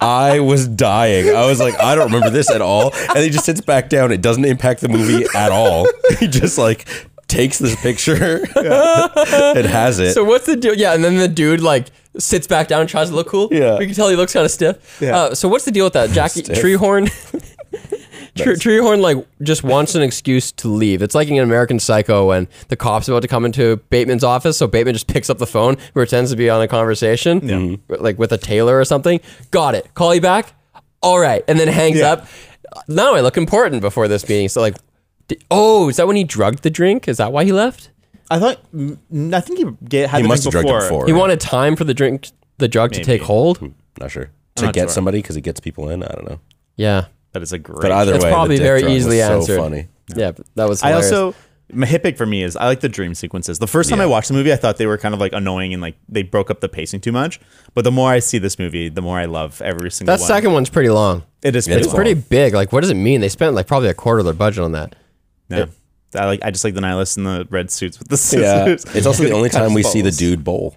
I was dying. I was like, I don't remember this at all. And he just sits back down. It doesn't impact the movie at all. He just like takes this picture and has it. So what's the deal? Yeah, and then the dude like sits back down and tries to look cool. Yeah. we can tell he looks kind of stiff. Yeah. Uh, so what's the deal with that? Jackie Stiff. Treehorn. Tre- Treehorn like just wants an excuse to leave. It's like in American Psycho when the cops about to come into Bateman's office, so Bateman just picks up the phone, pretends to be on a conversation, like with a tailor or something. Got it. Call you back. All right, and then hangs Yeah. up. Now I look important before this meeting. So like, di- oh, is that when he drugged the drink? Is that why he left? I thought. I think he get, had he the must have drink drugged before. it before. He wanted time for the drink, the drug to take Maybe. hold. Hmm, not sure. To not get sure. somebody because it gets people in. I don't know. Yeah, That is a great. But either It's way, probably the very drug was easily so funny. yeah, but that was. I also my hit pick for me is I like the dream sequences. The first time I watched the movie, I thought they were kind of like annoying and like they broke up the pacing too much. But the more I see this movie, the more I love every single that one. second one's pretty long. it is pretty It's long. pretty big. Like, what does it mean? They spent like probably a quarter of their budget on that. Yeah. I like. I just like the nihilists in the red suits with the scissors. Yeah, it's also the only time we see the dude bowl.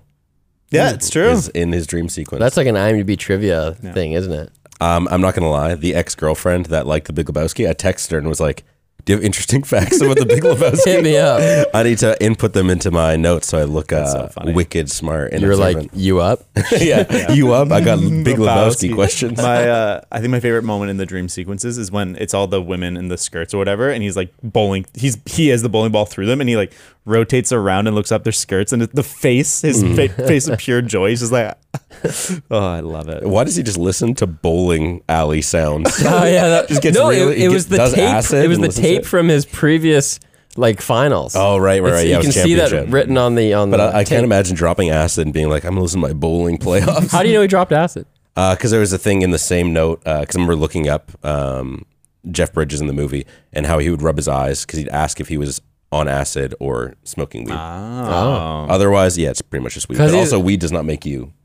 Yeah, it's true. Is in his dream sequence. That's like an IMDb trivia thing, isn't it? Um, I'm not gonna lie. The ex girlfriend that liked the Big Lebowski, I texted her and was like, "Do you have interesting facts about the Big Lebowski?" Hit me up. I need to input them into my notes so I look uh, so wicked smart. And You were like, you up? yeah, you up? I got Big Lebowski, Lebowski. questions. My, uh, I think my favorite moment in the dream sequences is when it's all the women in the skirts or whatever, and he's like bowling. He's he has the bowling ball through them, and he like rotates around and looks up their skirts, and the face, his Mm. fa- face of pure joy. He's just like, oh, I love it. Why does he just listen to bowling alley sounds? Oh yeah, that, Just gets no. really- it, it get- was the tape. acid It was the tape from his previous like finals. oh right, right, right. Yeah, you can see that written on the on But the. I, I can't imagine dropping acid and being like, "I'm gonna listen my bowling playoffs." How do you know he dropped acid? Uh, because there was a thing in the same note uh, because I remember looking up um, Jeff Bridges in the movie and how he would rub his eyes because he'd ask if he was on acid or smoking weed. Ah. Oh, Otherwise, yeah, it's pretty much just weed. But also, weed does not make you pr-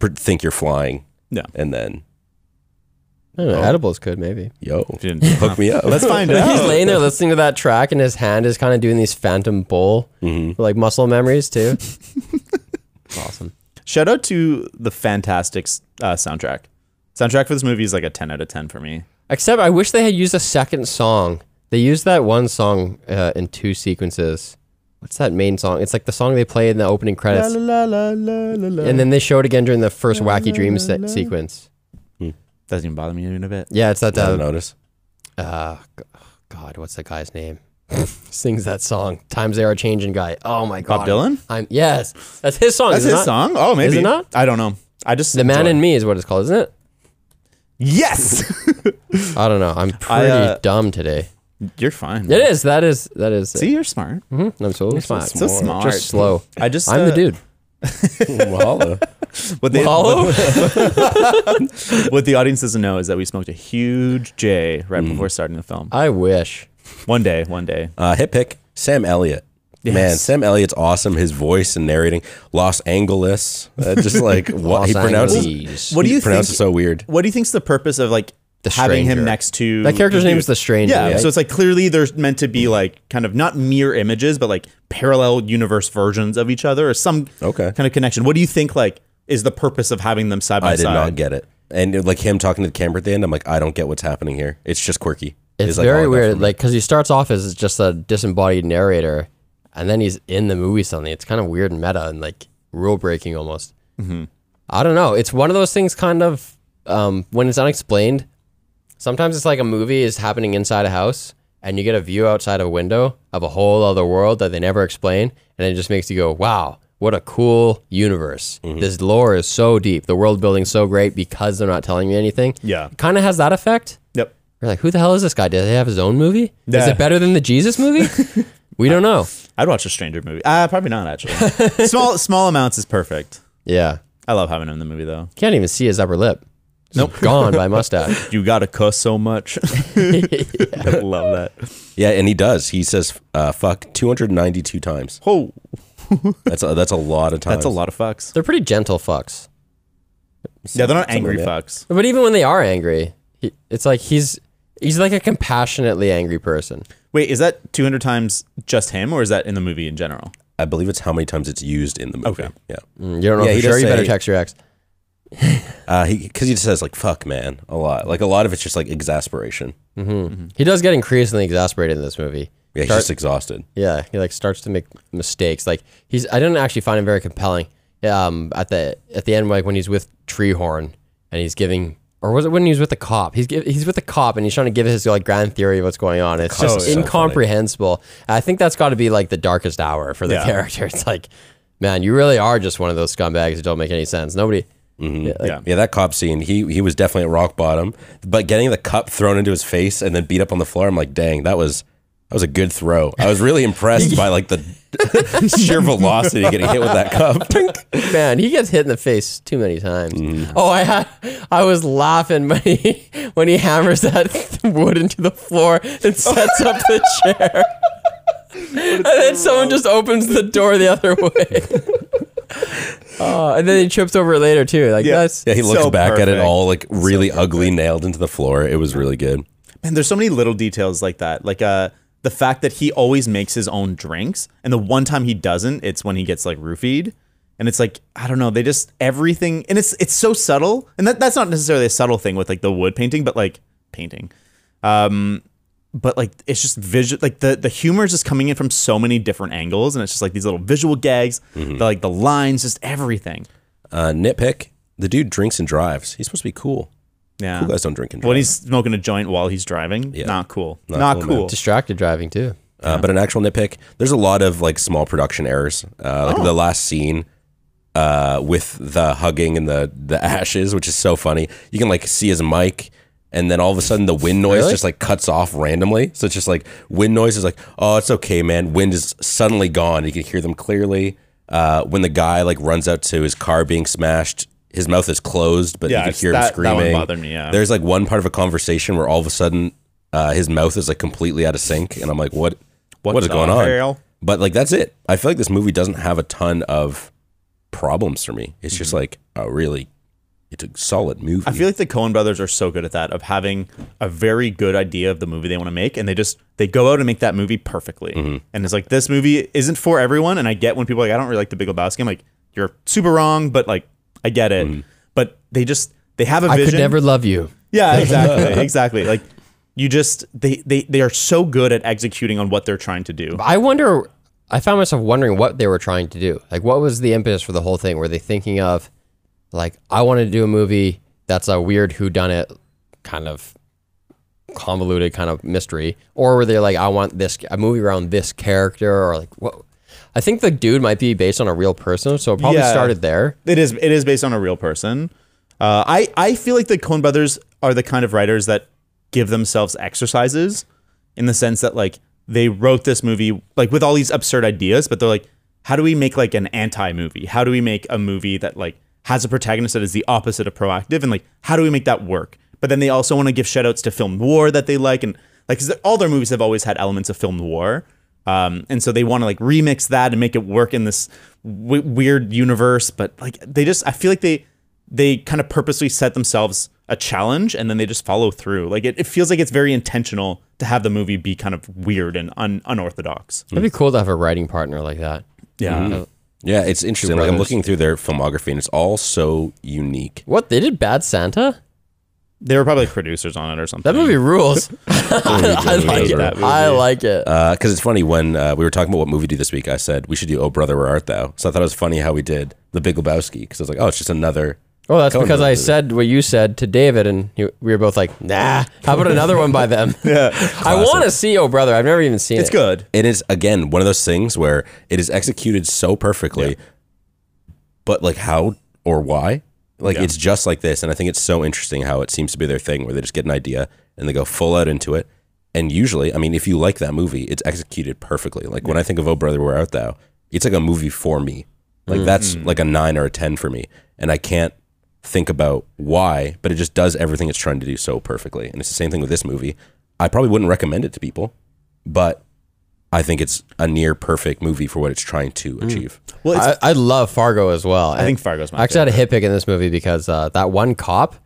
think you're flying, no. and then I don't know, edibles could maybe. yo, hook me up. Let's find out. He's laying there listening to that track, and his hand is kind of doing these phantom bowl, Mm-hmm. like muscle memories too. awesome. Shout out to the fantastic uh, soundtrack. Soundtrack for this movie is like a ten out of ten for me. Except I wish they had used a second song. They used that one song uh, in two sequences. What's that main song? It's like the song they play in the opening credits, La, la, la, la, la. and then they show it again during the first Wacky Dreams se- sequence. doesn't even bother me even a bit. Yeah, it's that. I Uh, notice. uh, God, what's that guy's name? Sings that song. Times they are changing, guy. Oh my God. Bob Dylan? I'm yes, that's his song. That's is it his not? song. Oh, maybe Is it not? I don't know. I just The Man in. Me is what it's called, isn't it? Yes, I don't know. I'm pretty uh, dumb today. You're fine. It is. That is. That is. See, you're smart. Mm-hmm. I'm so smart. so smart. Just slow. I just I'm uh, the dude. Mahalo. What they Mahalo? what, what the audience doesn't know is that we smoked a huge J right Mm. before starting the film. I wish. One day, one day. Uh, hit pick Sam Elliott. Man, Sam Elliott's awesome. His voice and narrating Los Angeles, uh, just like what he pronounces. Angeles. What do he you pronounces think? so weird. What do you think's the purpose of like The having him next to That character's the name is the Stranger. Yeah, right? so it's like clearly they're meant to be like kind of not mirror images, but like parallel universe versions of each other, or some Okay. kind of connection. What do you think like is the purpose of having them side by I did side? not get it. And like him talking to the camera at the end, I'm like, I don't get what's happening here. It's just quirky. It's like very I weird, like because he starts off as just a disembodied narrator, and then he's in the movie suddenly. It's kind of weird and meta and like rule breaking almost. Mm-hmm. I don't know. It's one of those things, kind of um, when it's unexplained. Sometimes it's like a movie is happening inside a house, and you get a view outside a window of a whole other world that they never explain, and it just makes you go, "Wow, what a cool universe! Mm-hmm. This lore is so deep. The world building's so great because they're not telling me anything." Yeah. kind of has that effect. Yep. We're like, who the hell is this guy? Does he have his own movie? Is it better than the Jesus movie? we don't know. I'd watch a Stranger movie. Uh, probably not actually. small small amounts is perfect. Yeah. I love having him in the movie though. Can't even see his upper lip. Nope. Gone by mustache. You gotta cuss so much. I love that. yeah, and he does. He says uh, "fuck" 292 times. Oh, That's a, that's a lot of times. that's a lot of fucks. They're pretty gentle fucks. Yeah, they're not angry yeah. fucks. But even when they are angry, he, it's like he's he's like a compassionately angry person. Wait, is that 200 times just him, or is that in the movie in general? I believe it's how many times it's used in the movie. Okay. Yeah. Mm, You don't know Yeah, for he sure. does You better text your ex. Uh, he because he just says like "fuck, man" a lot. Like a lot of it's just like exasperation. He does get increasingly exasperated in this movie. Yeah, he's Start- just exhausted. Yeah, he like starts to make mistakes. Like he's I didn't actually find him very compelling. Um, at the at the end, like when he's with Treehorn and he's giving, or was it when he was with the cop? He's give, he's with the cop and he's trying to give his like grand theory of what's going on. It's cop's just so funny. incomprehensible. I think that's got to be like the darkest hour for the Yeah. character. It's like, man, you really are just one of those scumbags that don't make any sense. Nobody. Yeah, like, Yeah. Yeah, that cop scene, he he was definitely at rock bottom. But getting the cup thrown into his face and then beat up on the floor, I'm like, dang, that was that was a good throw. I was really impressed by like the sheer velocity getting hit with that cup. Man, he gets hit in the face too many times. Mm. Oh, I had, I was laughing when he when he hammers that wood into the floor and sets up the chair, and then someone just opens the door the other way. Oh, and then he trips over it later too. Like Yeah. that's Yeah, he looks So back at it all like really ugly, nailed into the floor. It was really good. Man, there's so many little details like that. Like uh the fact that he always makes his own drinks, and the one time he doesn't, it's when he gets like roofied. And it's like, I don't know, they just everything and it's it's so subtle. And that, that's not necessarily a subtle thing with like the wood painting, but like painting. Um but like it's just visual like the the humor is just coming in from so many different angles and it's just like these little visual gags, the, like the lines, just everything. Uh, nitpick: the dude drinks and drives. He's supposed to be cool. Yeah. Cool guys don't drink and drive. When he's smoking a joint while he's driving, Yeah. not cool. Not Not, cool, cool. distracted driving too. Uh, but an actual nitpick, there's a lot of like small production errors. Uh, like the last scene uh, with the hugging and the the ashes, which is so funny. You can like see his mic, and then all of a sudden the wind noise Really? just like cuts off randomly. So it's just like wind noise is like, oh, it's okay, man. Wind is suddenly gone. You can hear them clearly. Uh, when the guy like runs out to his car being smashed, his mouth is closed, but Yeah, you can hear him that- that screaming. bothered me, yeah. There's like one part of a conversation where all of a sudden uh, his mouth is like completely out of sync, and I'm like, what? What what is going on? hell? But like that's it. I feel like this movie doesn't have a ton of problems for me. It's just like a really, it's a solid movie. Mm-hmm. I feel like the Coen brothers are so good at that of having a very good idea of the movie they want to make, and they just they go out and make that movie perfectly. Mm-hmm. And it's like this movie isn't for everyone, and I get when people are like I don't really like the Big Lebowski. I'm like you're super wrong, but like I get it. But they just they have a I vision. I could never love you. Yeah, exactly, exactly. Like you just they they they are so good at executing on what they're trying to do. I wonder. I found myself wondering what they were trying to do. Like, what was the impetus for the whole thing? Were they thinking of, like, I want to do a movie that's a weird whodunit kind of convoluted kind of mystery, or were they like, I want this a movie around this character, or like what? I think the dude might be based on a real person, so it probably Yeah. started there. It is it is based on a real person. Uh, I I feel like the Coen Brothers are the kind of writers that give themselves exercises, in the sense that like they wrote this movie like with all these absurd ideas, but they're like, how do we make like an anti movie? How do we make a movie that like has a protagonist that is the opposite of proactive, and like how do we make that work? But then they also want to give shout outs to film noir that they like, and like 'cause all their movies have always had elements of film noir. Um, and so they want to like remix that and make it work in this w- weird universe. But like they just, I feel like they they kind of purposely set themselves a challenge and then they just follow through. Like it, it feels like it's very intentional to have the movie be kind of weird and un- unorthodox. It'd be cool to have a writing partner like that. Yeah. Yeah, it's interesting. Like I'm looking through their filmography, and it's all so unique. What they did, Bad Santa. They were probably like producers on it or something. That movie rules. I like it. that movie. I like it. Because it's funny when uh, we were talking about what movie to do this week, I said we should do "Oh Brother, Where Art Thou." So I thought it was funny how we did The Big Lebowski because I was like, oh, it's just another. Oh, that's because I said what you said to David, and you, we were both like, "Nah." How about another one by them? yeah, I want to see Oh Brother. I've never even seen It's it. It's good. It is again one of those things where it is executed so perfectly, but like how or why? Like Yeah. it's just like this, and I think it's so interesting how it seems to be their thing, where they just get an idea and they go full out into it. And usually, I mean, if you like that movie, it's executed perfectly. Like when I think of "Oh Brother, Where Art Thou," it's like a movie for me. Like that's mm. like a nine or a ten for me, and I can't think about why, but it just does everything it's trying to do so perfectly. And it's the same thing with this movie. I probably wouldn't recommend it to people, but I think it's a near perfect movie for what it's trying to achieve. Well, I, I love Fargo as well. I think Fargo's my I actually had a hit pick in this movie because uh, that one cop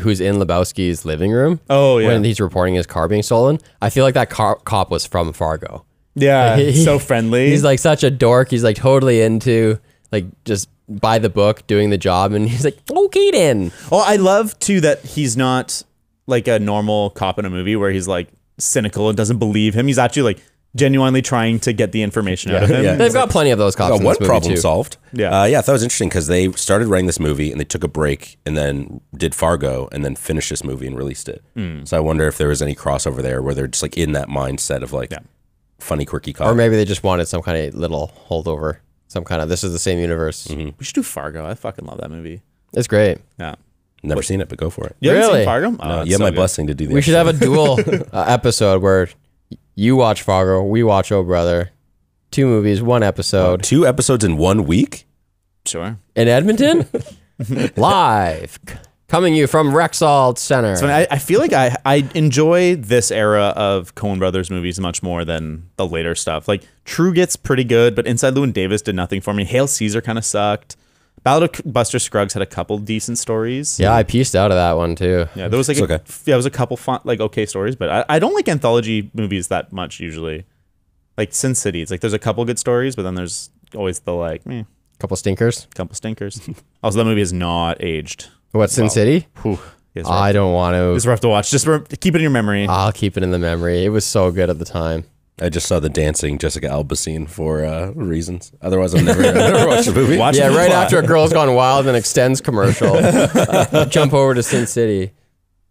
who's in Lebowski's living room. Oh, yeah. when he's reporting his car being stolen. I feel like that car, cop was from Fargo. yeah, He- so friendly. He's like such a dork. He's like totally into like just by the book, doing the job, and he's like, okay then. Oh, I love too that he's not like a normal cop in a movie where he's like cynical and doesn't believe him. He's actually like genuinely trying to get the information out of him. Yeah. They've got plenty of those cops. Oh, one this problem too. solved. Yeah. uh, yeah. I thought it was interesting because they started writing this movie and they took a break and then did Fargo and then finished this movie and released it. Hmm. So I wonder if there was any crossover there where they're just like in that mindset of like funny, quirky cop. Or maybe they just wanted some kind of little holdover, some kind of this is the same universe. Mm-hmm. We should do Fargo. I fucking love that movie. It's great. Yeah. Never seen it, but go for it. You haven't Really? seen Fargo? Oh, it's you have so my good. blessing to do the We should have a dual uh, episode where you watch Fargo, we watch Oh Brother. Two movies, one episode. two episodes in one week. Sure. In Edmonton? Live. C- Coming you from Rexall Center. So I, I feel like I I enjoy this era of Coen Brothers movies much more than the later stuff. Like True Grit pretty good, but Inside Llewyn Davis did nothing for me. Hail Caesar kind of sucked. Ballad of Buster Scruggs had a couple decent stories. yeah, I pieced out of that one too. Yeah, there was like It's a, okay. yeah, there was a couple fun, like okay stories, but I, I don't like anthology movies that much usually. Like Sin City, it's like there's a couple good stories, but then there's always the like meh, Couple stinkers. couple stinkers. also, that movie is not aged. What, Sin City? Whew, it's. I don't want to. it's to. rough to watch. Just re- keep it in your memory. I'll keep it in the memory. It was so good at the time. I just saw the dancing Jessica Alba scene for uh, reasons. Otherwise, I've never, I've never watched the movie. Watch Yeah, the right plot. after a girl's gone wild and extends commercial. Jump over to Sin City.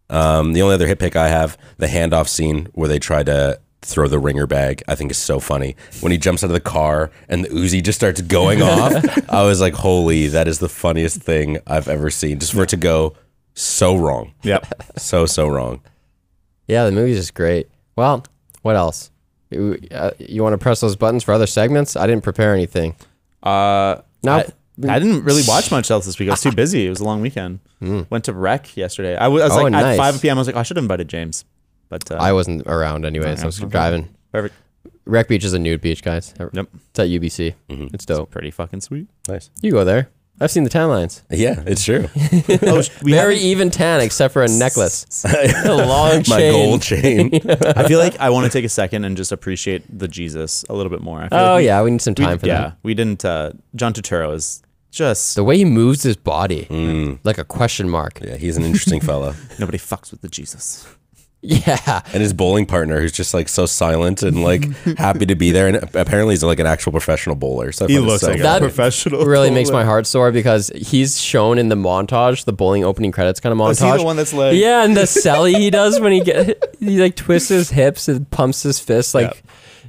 Um, the only other hit pick I have, the handoff scene where they try to throw the ringer bag, I think is so funny. When he jumps out of the car and the Uzi just starts going off, I was like, holy, that is the funniest thing I've ever seen. Just for it to go so wrong. Yep. So, so wrong. Yeah, the movie's just great. Well, what else? You, uh, you want to press those buttons for other segments? I didn't prepare anything. Uh, No. I, I didn't really watch much else this week. I was too busy. It was a long weekend. Went to Wreck yesterday. I was, I was. Oh, like nice. at 5 p.m. I was like, oh, I should have invited James, but uh, I wasn't around anyway, so I was driving. perfect. Wreck Beach is a nude beach, guys. Yep. It's at UBC. It's dope. Pretty fucking sweet. Nice. You go there. I've seen the tan lines. Yeah, it's true. Oh, sh- we Very haven't- even tan, except for a necklace. a long My chain. gold chain. I feel like I want to take a second and just appreciate the Jesus a little bit more. I feel Oh like we- yeah, we need some we- time for yeah, that. we didn't. Uh, John Turturro is Just The way he moves his body, like a question mark. Yeah, he's an interesting fellow. nobody fucks with the Jesus. Yeah. And his bowling partner, who's just like so silent and like happy to be there, and apparently he's like an actual professional bowler. So He looks so like a That professional. really makes my heart soar because he's shown in the montage, the bowling opening credits kind of oh, montage. is he the one that's like- yeah, and the celly he does when he get he like twists his hips and pumps his fists like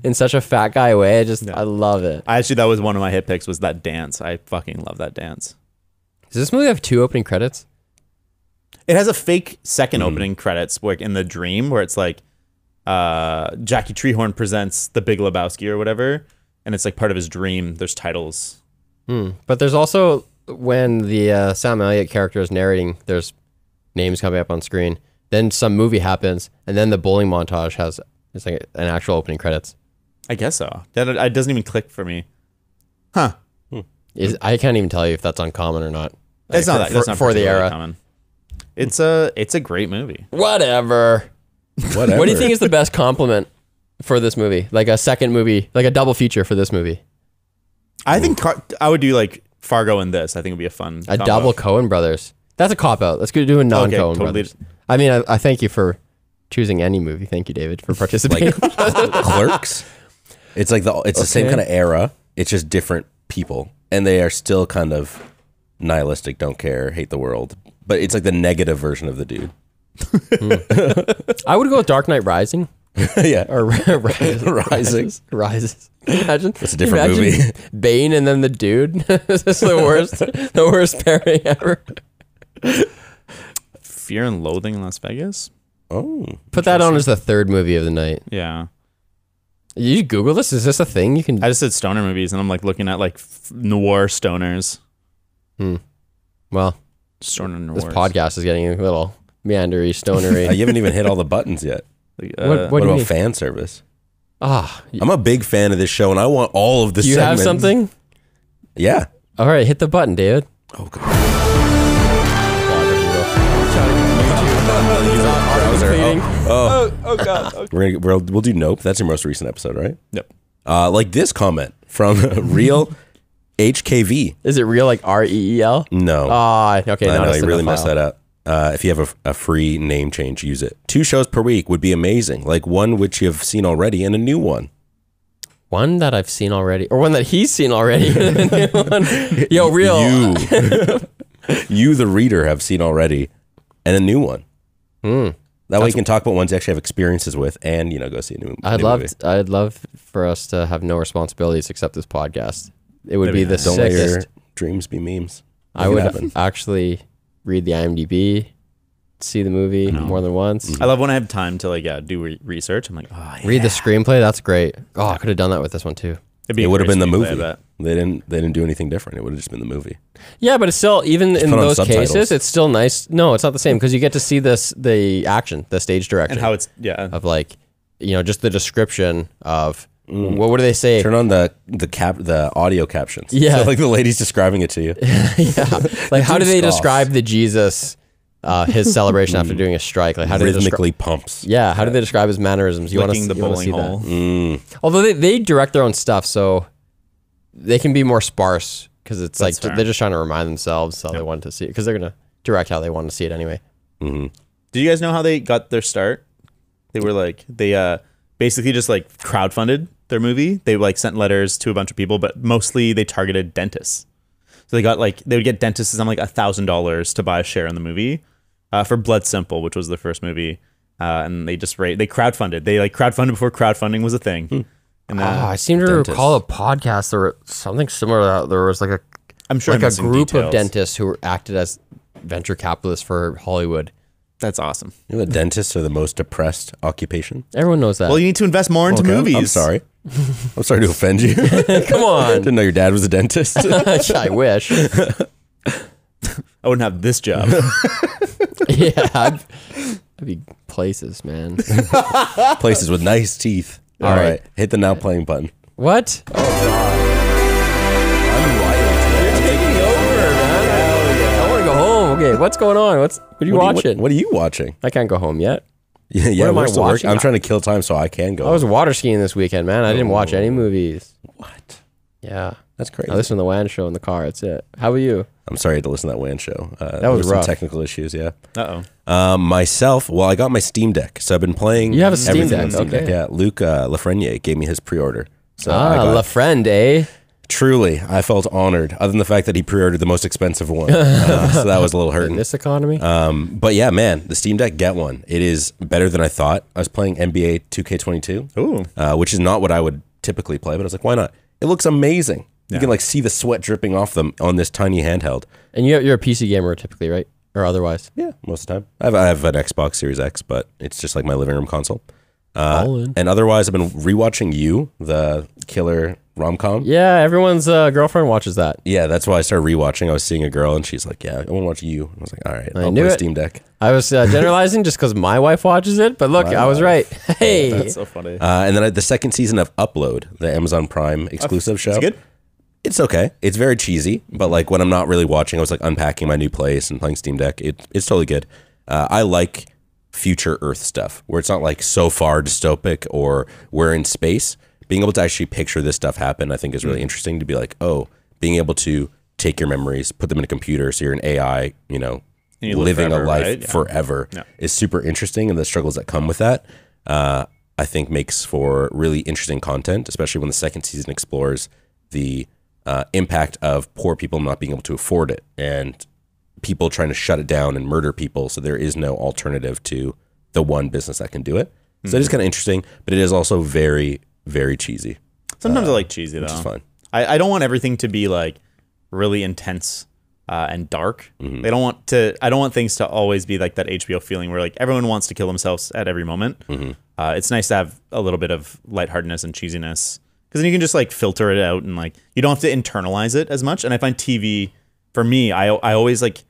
in such a fat guy way. I just I love it. Actually that was one of my hit picks was that dance. I fucking love that dance. Does this movie have two opening credits? It has a fake second Mm-hmm. opening credits like in the dream where it's like uh Jackie Treehorn presents the Big Lebowski or whatever, and it's like part of his dream. There's titles. But there's also when the uh, Sam Elliott character is narrating, there's names coming up on screen. Then some movie happens, and then the bowling montage has it's like an actual opening credits. I guess so. That it doesn't even click for me. Huh. Is I can't even tell you if that's uncommon or not. It's Like, not for, that, that's for, not for the era. Common. It's a it's a great movie. Whatever. Whatever. What do you think is the best compliment for this movie? Like a second movie, like a double feature for this movie. I think Car- I would do like Fargo and this. I think it'd be a fun A combo. double Coen brothers. That's a cop out. Let's go do a non Coen totally. brothers. I mean, I, I thank you for choosing any movie. Thank you, David, for participating. like Clerks? It's like the it's the same Okay. kind of era. It's just different people, and they are still kind of nihilistic, don't care, hate the world. But it's like the negative version of the dude. I would go with Dark Knight Rising yeah, or Rises. Rising. Rises. Imagine. It's a different imagine Bane and then the dude. this is the worst, the worst pairing ever. Fear and Loathing in Las Vegas. Oh, Put that on as the third movie of the night. Yeah, You Google this? Is this a thing you can? I just said stoner movies, and I'm like looking at like f- noir stoners. Hmm. Well, Stoner noirs. this podcast is getting a little meandery, Uh, stonery. you haven't even hit all the buttons yet. Like, What- uh, what- What do you about mean? fan service? Ah, I'm a big fan of this show, and I want all of the. do you have segments. something? Yeah. All right, hit the button, David. Oh god. Oh, oh god. we're gonna we'll, we'll do Nope. That's your most recent episode, right? Yep. Uh, like this comment from real HKV. Is it real like R E E L? No, Ah, okay. I know you really messed that up. Uh, if you have a, a free name change, use it. Two shows per week would be amazing. Like one which you've seen already and a new one. One that I've seen already, or one that he's seen already. The new one. Yo, real. You, you, the reader, have seen already, and a new one. Hmm. That way you can talk about ones you actually have experiences with, and you know, go see a new. I'd love. I'd love for us to have no responsibilities except this podcast. It would That'd be be the nice. Don't let your sickest. dreams be memes. I Make it would happen. actually read the IMDb, see the movie more than once. Mm-hmm. I love when I have time to like yeah do re- research. I'm like, oh, yeah. Read the screenplay. That's great. Oh, I could have done that with this one too. It'd be It would have been the movie. bet. They didn't. They didn't do anything different. It would have just been the movie. Yeah, but it's still even in those cases, it's still nice. No, it's not the same because you get to see this the action, the stage direction And how it's yeah. of like, you know, just the description of what, what do they say? Turn on the the cap the audio captions. Yeah. so like the lady's describing it to you. yeah, like how do they scoffs. describe the Jesus, uh, his celebration after doing a strike? Like how do they describe? Rhythmically pumps. Yeah, how do they describe his mannerisms? You want to Licking the you bowling see that? hole. Mm. Although they, they direct their own stuff, so they can be more sparse because it's That's like fair. they're just trying to remind themselves how they want to see it because they're gonna direct how they want to see it anyway. Did you guys know how they got their start? They were like they uh basically just like crowdfunded their movie. They like sent letters to a bunch of people, but mostly they targeted dentists. So they got like they would get dentists on like a thousand dollars to buy a share in the movie uh, for Blood Simple, which was the first movie, uh, and they just ra- they crowdfunded. They like crowdfunded before crowdfunding was a thing. And Oh, uh, I seem to dentist. recall a podcast or something similar. To that. There was like a I'm sure like I'm a missing group of dentists who acted as venture capitalists for Hollywood. That's awesome. You know, the dentists are the most depressed occupation. Everyone knows that. Well, you need to invest more into Okay, movies. I'm sorry. I'm sorry to offend you. Come on. Didn't know your dad was a dentist. I wish. I wouldn't have this job. yeah, I'd, I'd be places, man. Places with nice teeth. All All right. right. Hit the now playing button. What? Oh, God. I'm quiet. It's taking over, man. I want to go home. Okay, what's going on? What's what are you What are you- watching? what, what are you watching? I can't go home yet. Yeah, yeah. am I still watching? I'm trying to kill time so I can go. I was water skiing this weekend, man. I didn't watch any movies. what? Yeah, That's crazy. I listened to the WAN show in the car. That's it. How about you? I'm sorry to listen to that WAN show. Uh, That there was some rough. technical issues. Yeah. Uh oh. Um, myself, well, I got my Steam Deck, so I've been playing. You have a Steam Deck, Steam okay. Yeah, Luke uh, Lafreniere gave me his pre-order. So I Ah, got, La Friend, eh? Truly, I felt honored. Other than the fact that he pre-ordered the most expensive one, uh, so that was a little hurting. In this economy? Um, but yeah, man, the Steam Deck, get one. It is better than I thought. I was playing NBA 2K22, Ooh. uh, which is not what I would typically play, but I was like, why not? It looks amazing. You can like see the sweat dripping off them on this tiny handheld. and you're you're a PC gamer typically, right? Or otherwise? Yeah, most of the time. I have, I have an Xbox Series X, but it's just like my living room console. Uh, All in. and otherwise, I've been rewatching You, the killer rom com. Yeah, everyone's uh, girlfriend watches that. Yeah, that's why I started rewatching. I was seeing a girl, and she's like, "Yeah, I want to watch You." I was like, "All right, I I'll knew play it. Steam Deck." I was uh, generalizing just because my wife watches it, but look, I was right. Hey, That's so funny. Uh, and then I, the second season of Upload, the Amazon Prime exclusive show. Is it good? It's okay. It's very cheesy, but like when I'm not really watching, I was like unpacking my new place and playing Steam Deck. It, it's totally good. Uh, I like future Earth stuff where it's not like so far dystopic or we're in space. Being able to actually picture this stuff happen, I think, is Mm. really interesting. To be like, oh, being able to take your memories, put them in a computer, so you're an AI, you know, you living forever, a life right? Yeah. forever Yeah. is super interesting, and the struggles that come with that, uh, I think, makes for really interesting content, especially when the second season explores the uh, impact of poor people not being able to afford it and people trying to shut it down and murder people. So there is no alternative to the one business that can do it. So it is kind of interesting, but it is also very, very cheesy. Sometimes I like cheesy though. Which is fun. I, I don't want everything to be like really intense uh, and dark. Mm-hmm. I don't want to. I don't want things to always be like that HBO feeling where like everyone wants to kill themselves at every moment. Mm-hmm. Uh, it's nice to have a little bit of lightheartedness and cheesiness because then you can just like filter it out and like you don't have to internalize it as much. And I find TV for me, I I always like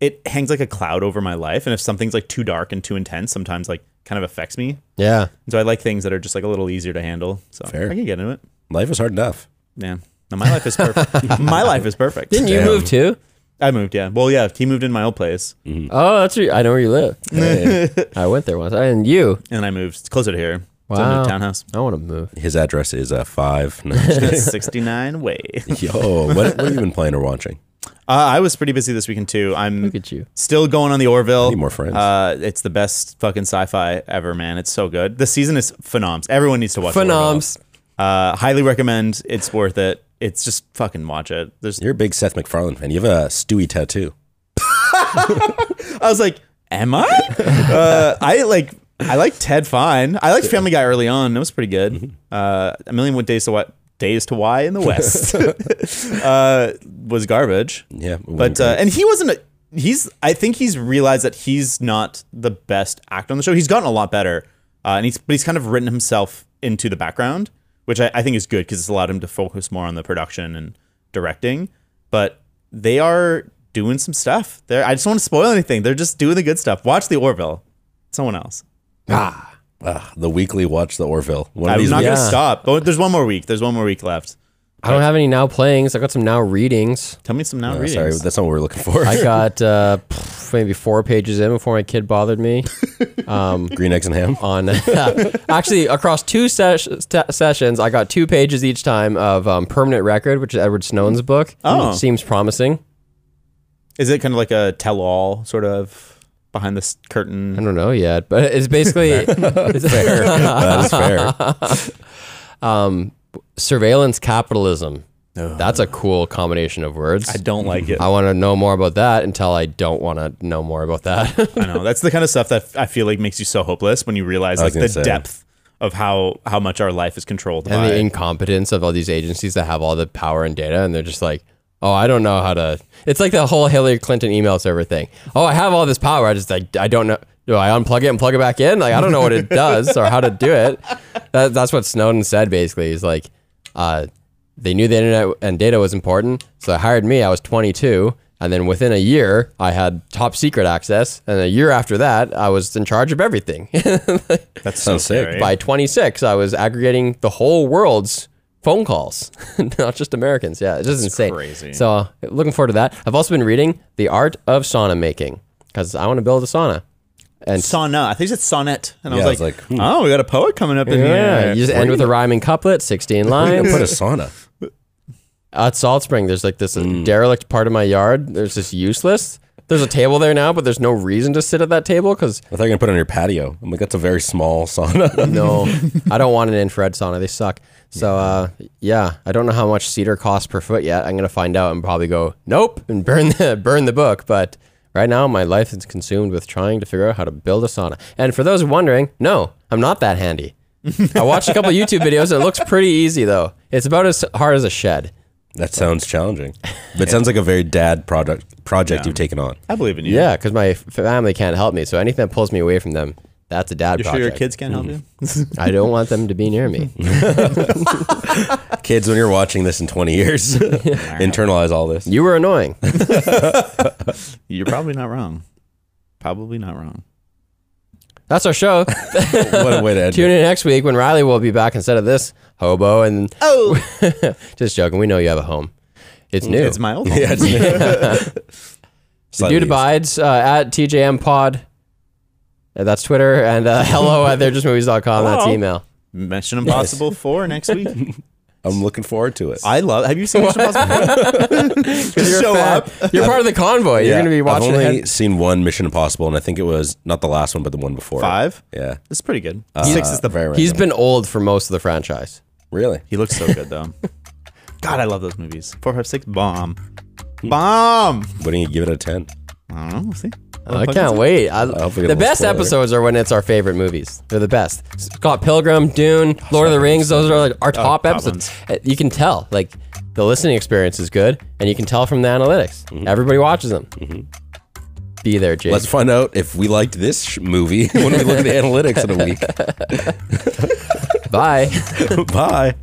it hangs like a cloud over my life, and if something's like too dark and too intense, sometimes like kind of affects me. yeah. And so I like things that are just like a little easier to handle. So Fair. I can get into it. Life is hard enough. Yeah. No, my life is perfect. my life is perfect. Didn't you Damn. move too? I moved, yeah. Well, yeah, he moved in my old place, Oh, that's where, I know where you live. I went there once. And you? and I moved closer to here. So I Wow. moved townhouse. I want to move. His address is uh, five. No, 69 way. Yo, what, what have you been playing or watching? Uh, I was pretty busy this weekend too. I'm Look at you. still going on the Orville. need more friends. Uh, it's the best fucking sci-fi ever, man. It's so good. The season is phenoms. Everyone needs to watch. Phenoms. Uh, highly recommend. It's worth it. It's just fucking watch it. There's. You're a big Seth MacFarlane fan. You have a Stewie tattoo. I was like, am I? uh, I like. I like Ted fine. I liked Family Guy early on. It was pretty good. Mm-hmm. Uh, a million what days to what days to why in the West uh, was garbage. Yeah, But uh, and he wasn't. A, he's. I think he's realized that he's not the best actor on the show. He's gotten a lot better, uh, and he's but he's kind of written himself into the background, which I, I think is good because it's allowed him to focus more on the production and directing. But they are doing some stuff. There, I just don't want to spoil anything. They're just doing the good stuff. Watch the Orville. Someone else. Ah, the weekly watch the Orville. One I'm these not weeks. gonna stop. Oh, there's one more week. There's one more week left. I don't have any now playings. I got some now readings. Tell me some now Oh, readings. sorry, that's not what we're looking for. I got uh, pff, maybe four pages in before my kid bothered me. green eggs and ham. On actually across two ses- st- sessions, I got two pages each time of um, Permanent Record, which is Edward Snowden's book. Oh. seems promising. Is it kind of like a tell-all sort of behind the s- curtain? I don't know yet, but it's basically fair. that is fair. Um, surveillance capitalism. That's a cool combination of words. I don't like it. I want to know more about that until I don't want to know more about that. I know that's the kind of stuff that I feel like makes you so hopeless when you realize like the say. depth of how how much our life is controlled and by. the incompetence of all these agencies that have all the power and data, and they're just like, oh, I don't know how to. It's like the whole Hillary Clinton email server thing. Oh, I have all this power. I just like I don't know. Do I unplug it and plug it back in? Like I don't know what it does or how to do it. That, that's what Snowden said basically. He's like, uh, they knew the internet and data was important, so they hired me. I was 22. And then within a year, I had top secret access. And a year after that, I was in charge of everything. That's so Sounds sick. by 26 i was aggregating the whole world's phone calls not just americans yeah it's just insane crazy. so uh, looking forward to that i've also been reading the art of sauna making because i want to build a sauna and Sauna. I think it's sonnet, and Yeah, I I was was like, like, hmm. oh, we got a poet coming up in here." yeah here. you just end with a rhyming couplet 16 I'm lines gonna put a sauna. At Salt Spring, there's like this Mm. derelict part of my yard. There's this useless. There's a table there now, but there's no reason to sit at that table because I thought you were gonna put it on your patio. I'm like, that's a very small sauna. no, I don't want an infrared sauna. They suck. So uh, yeah, I don't know how much cedar costs per foot yet. I'm gonna find out and probably go nope and burn the burn the book. But right now, my life is consumed with trying to figure out how to build a sauna. And for those wondering, no, I'm not that handy. I watched a couple YouTube videos. It looks pretty easy though. It's about as hard as a shed. that sounds challenging, but it sounds like a very dad project project you've taken on. I believe in you. Yeah, because my family can't help me. So anything that pulls me away from them, that's a dad You sure project. your kids can't help you? I don't want them to be near me. Kids, when you're watching this in 20 years, internalize all this. You were annoying. You're probably not wrong. Probably not wrong. That's our show. what a way to end. Tune in next week when Riley will be back instead of this hobo. And Oh, just joking, we know you have a home. It's new. it's my old home. Yeah, it's Slightly Dude used. abides uh, at TJM Pod. Uh, That's Twitter. And uh, hello at they'rejustmovies.com. That's Hello. email. Mission Impossible 4 next week. I'm looking forward to it. I love. Have you seen Mission Impossible 4? You're, a show fan. up. You're part of the convoy. You're going to be watching I've only ahead. seen one Mission Impossible, and I think it was not the last one, but the one before. it. Five. Yeah. It's pretty good. Uh, Six is the very He's random. been old for most of the franchise. really. He looks so good though. God, I love those movies. Four, five, six, bomb, bomb. What do you give it a 10? I don't know. We'll see. I can't wait. I, hope the best spoiler. episodes are when it's our favorite movies. They're the best. Scott Pilgrim, Dune, Lord of the Rings. Those are like our top top episodes. Uh, You can tell, like the listening experience is good, and you can tell from the analytics. Everybody watches them. Be there, Jake. Let's find out if we liked this sh- movie when we look at the analytics in a week. Bye. Bye.